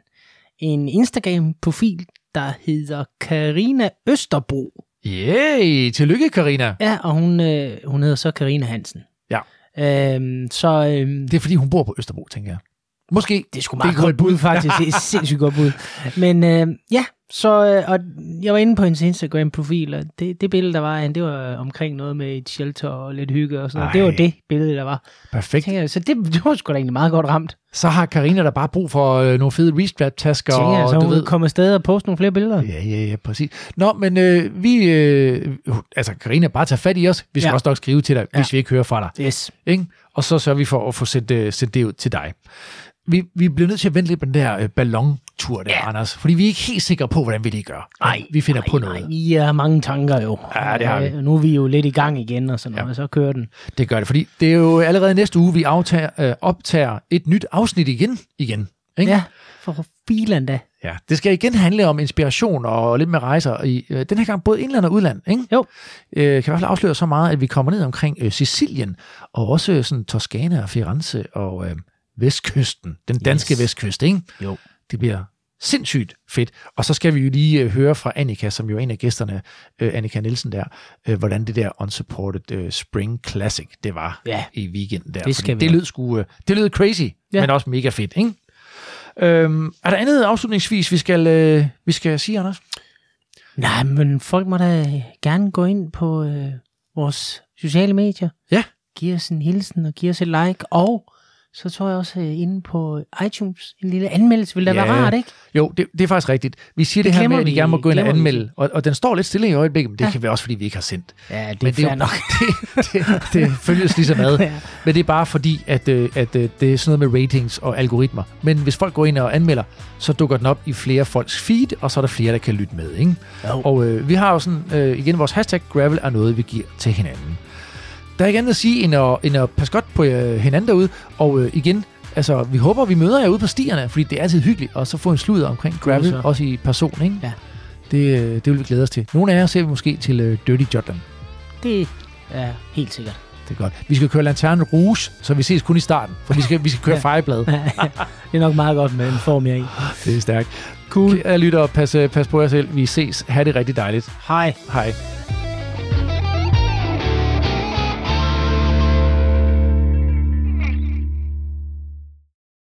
en Instagram-profil, der hedder Karina Østerbro. Yay! Tillykke, Karina. Ja, og hun, øh, hun hedder så Karina Hansen. Ja. Øhm, så øhm, Det er, fordi hun bor på Østerbro, tænker jeg. Måske. det er sgu det meget kunne godt bud, faktisk. Det er et sindssygt godt bud. Men øh, ja, så øh, og jeg var inde på hendes Instagram-profil, og det, det billede, der var af hende, det var omkring noget med et shelter og lidt hygge og sådan noget. Det var det billede, der var. Perfekt. Tænker jeg, så det, det var sgu da egentlig meget godt ramt. Så har Karina der bare brug for øh, nogle fede restrap-tasker. Tænker jeg, og, så du hun ved, komme afsted og poste nogle flere billeder. Ja, ja, ja, præcis. Nå, men øh, vi... Øh, altså, Karina, bare tage fat i os. Vi skal ja. Også nok skrive til dig, ja. Ja. hvis vi ikke hører fra dig. Yes. Ikke? Og så sørger vi for at få sendt, øh, sendt det ud til dig. Vi, vi bliver nødt til at vente lidt på den der øh, ballontur der, ja. Anders. Fordi vi er ikke helt sikre på, hvordan vi det gør. Nej, vi finder nej, på noget. Nej, vi har mange tanker jo. Ja, det har vi. Øh, Nu er vi jo lidt i gang igen og sådan noget, ja. og så kører den. Det gør det, fordi det er jo allerede næste uge, vi aftager, øh, optager et nyt afsnit igen. igen ikke? Ja, for filen da. ja. Det skal igen handle om inspiration og lidt med rejser. I, øh, den her gang både indland og udland. Ikke? Jo. Øh, kan i hvert fald afsløre så meget, at vi kommer ned omkring øh, Sicilien, og også øh, sådan Toskana og Firenze og øh, Vestkysten. Den danske yes. Vestkyst, ikke? Jo. Det bliver sindssygt fedt. Og så skal vi jo lige øh, høre fra Annika, som jo er en af gæsterne, øh, Annika Nielsen der, øh, hvordan det der Unsupported Spring Classic, det var Ja. i weekenden der. Det Fordi skal vi det lød, sgu, det lød crazy, ja. Ja. men også mega fedt, ikke? Øhm, er der andet afslutningsvis, vi skal, øh, vi skal sige, Anders? Nej, men folk må da gerne gå ind på øh, vores sociale medier. Ja. Giv os en hilsen og giv os et like. Og så tror jeg også øh, inde på iTunes en lille anmeldelse. Vil da Ja. være rart, ikke? Jo, det, det er faktisk rigtigt. Vi siger det, Det her med, at vi- gerne må gå ind og anmelde, og, og den står lidt stille i øjeblikket, men det ja. Kan være også, fordi vi ikke har sendt. Ja, det Men er det jo nok. det, det, det følges ligesom ad. Ja. Men det er bare fordi, at, øh, at øh, det er sådan noget med ratings og algoritmer. Men hvis folk går ind og anmelder, så dukker den op i flere folks feed, og så er der flere, der kan lytte med. Ikke? Jo. Og øh, vi har jo sådan, øh, igen, vores hashtag gravel er noget, vi giver til hinanden. Der er ikke andet at sige, end at, end at passe godt på øh, hinanden derude. Og øh, igen, altså, vi håber, vi møder jer ude på stierne, fordi det er altid hyggeligt, og så få en sludder omkring gravel, så. også i person. Ikke? Ja. Det, øh, det vil vi glæde os til. Nogle af jer ser vi måske til øh, Dirty Jutland. Det er helt sikkert. Det er godt. Vi skal køre Lanterne Rouge, så vi ses kun i starten. For vi skal, vi skal køre Ja. Fireblad. det er nok meget godt med en form jeg i. Det er stærkt. Cool. Jeg lytter, pas, pas på jer selv. Vi ses. Ha' det rigtig dejligt. Hej. Hej.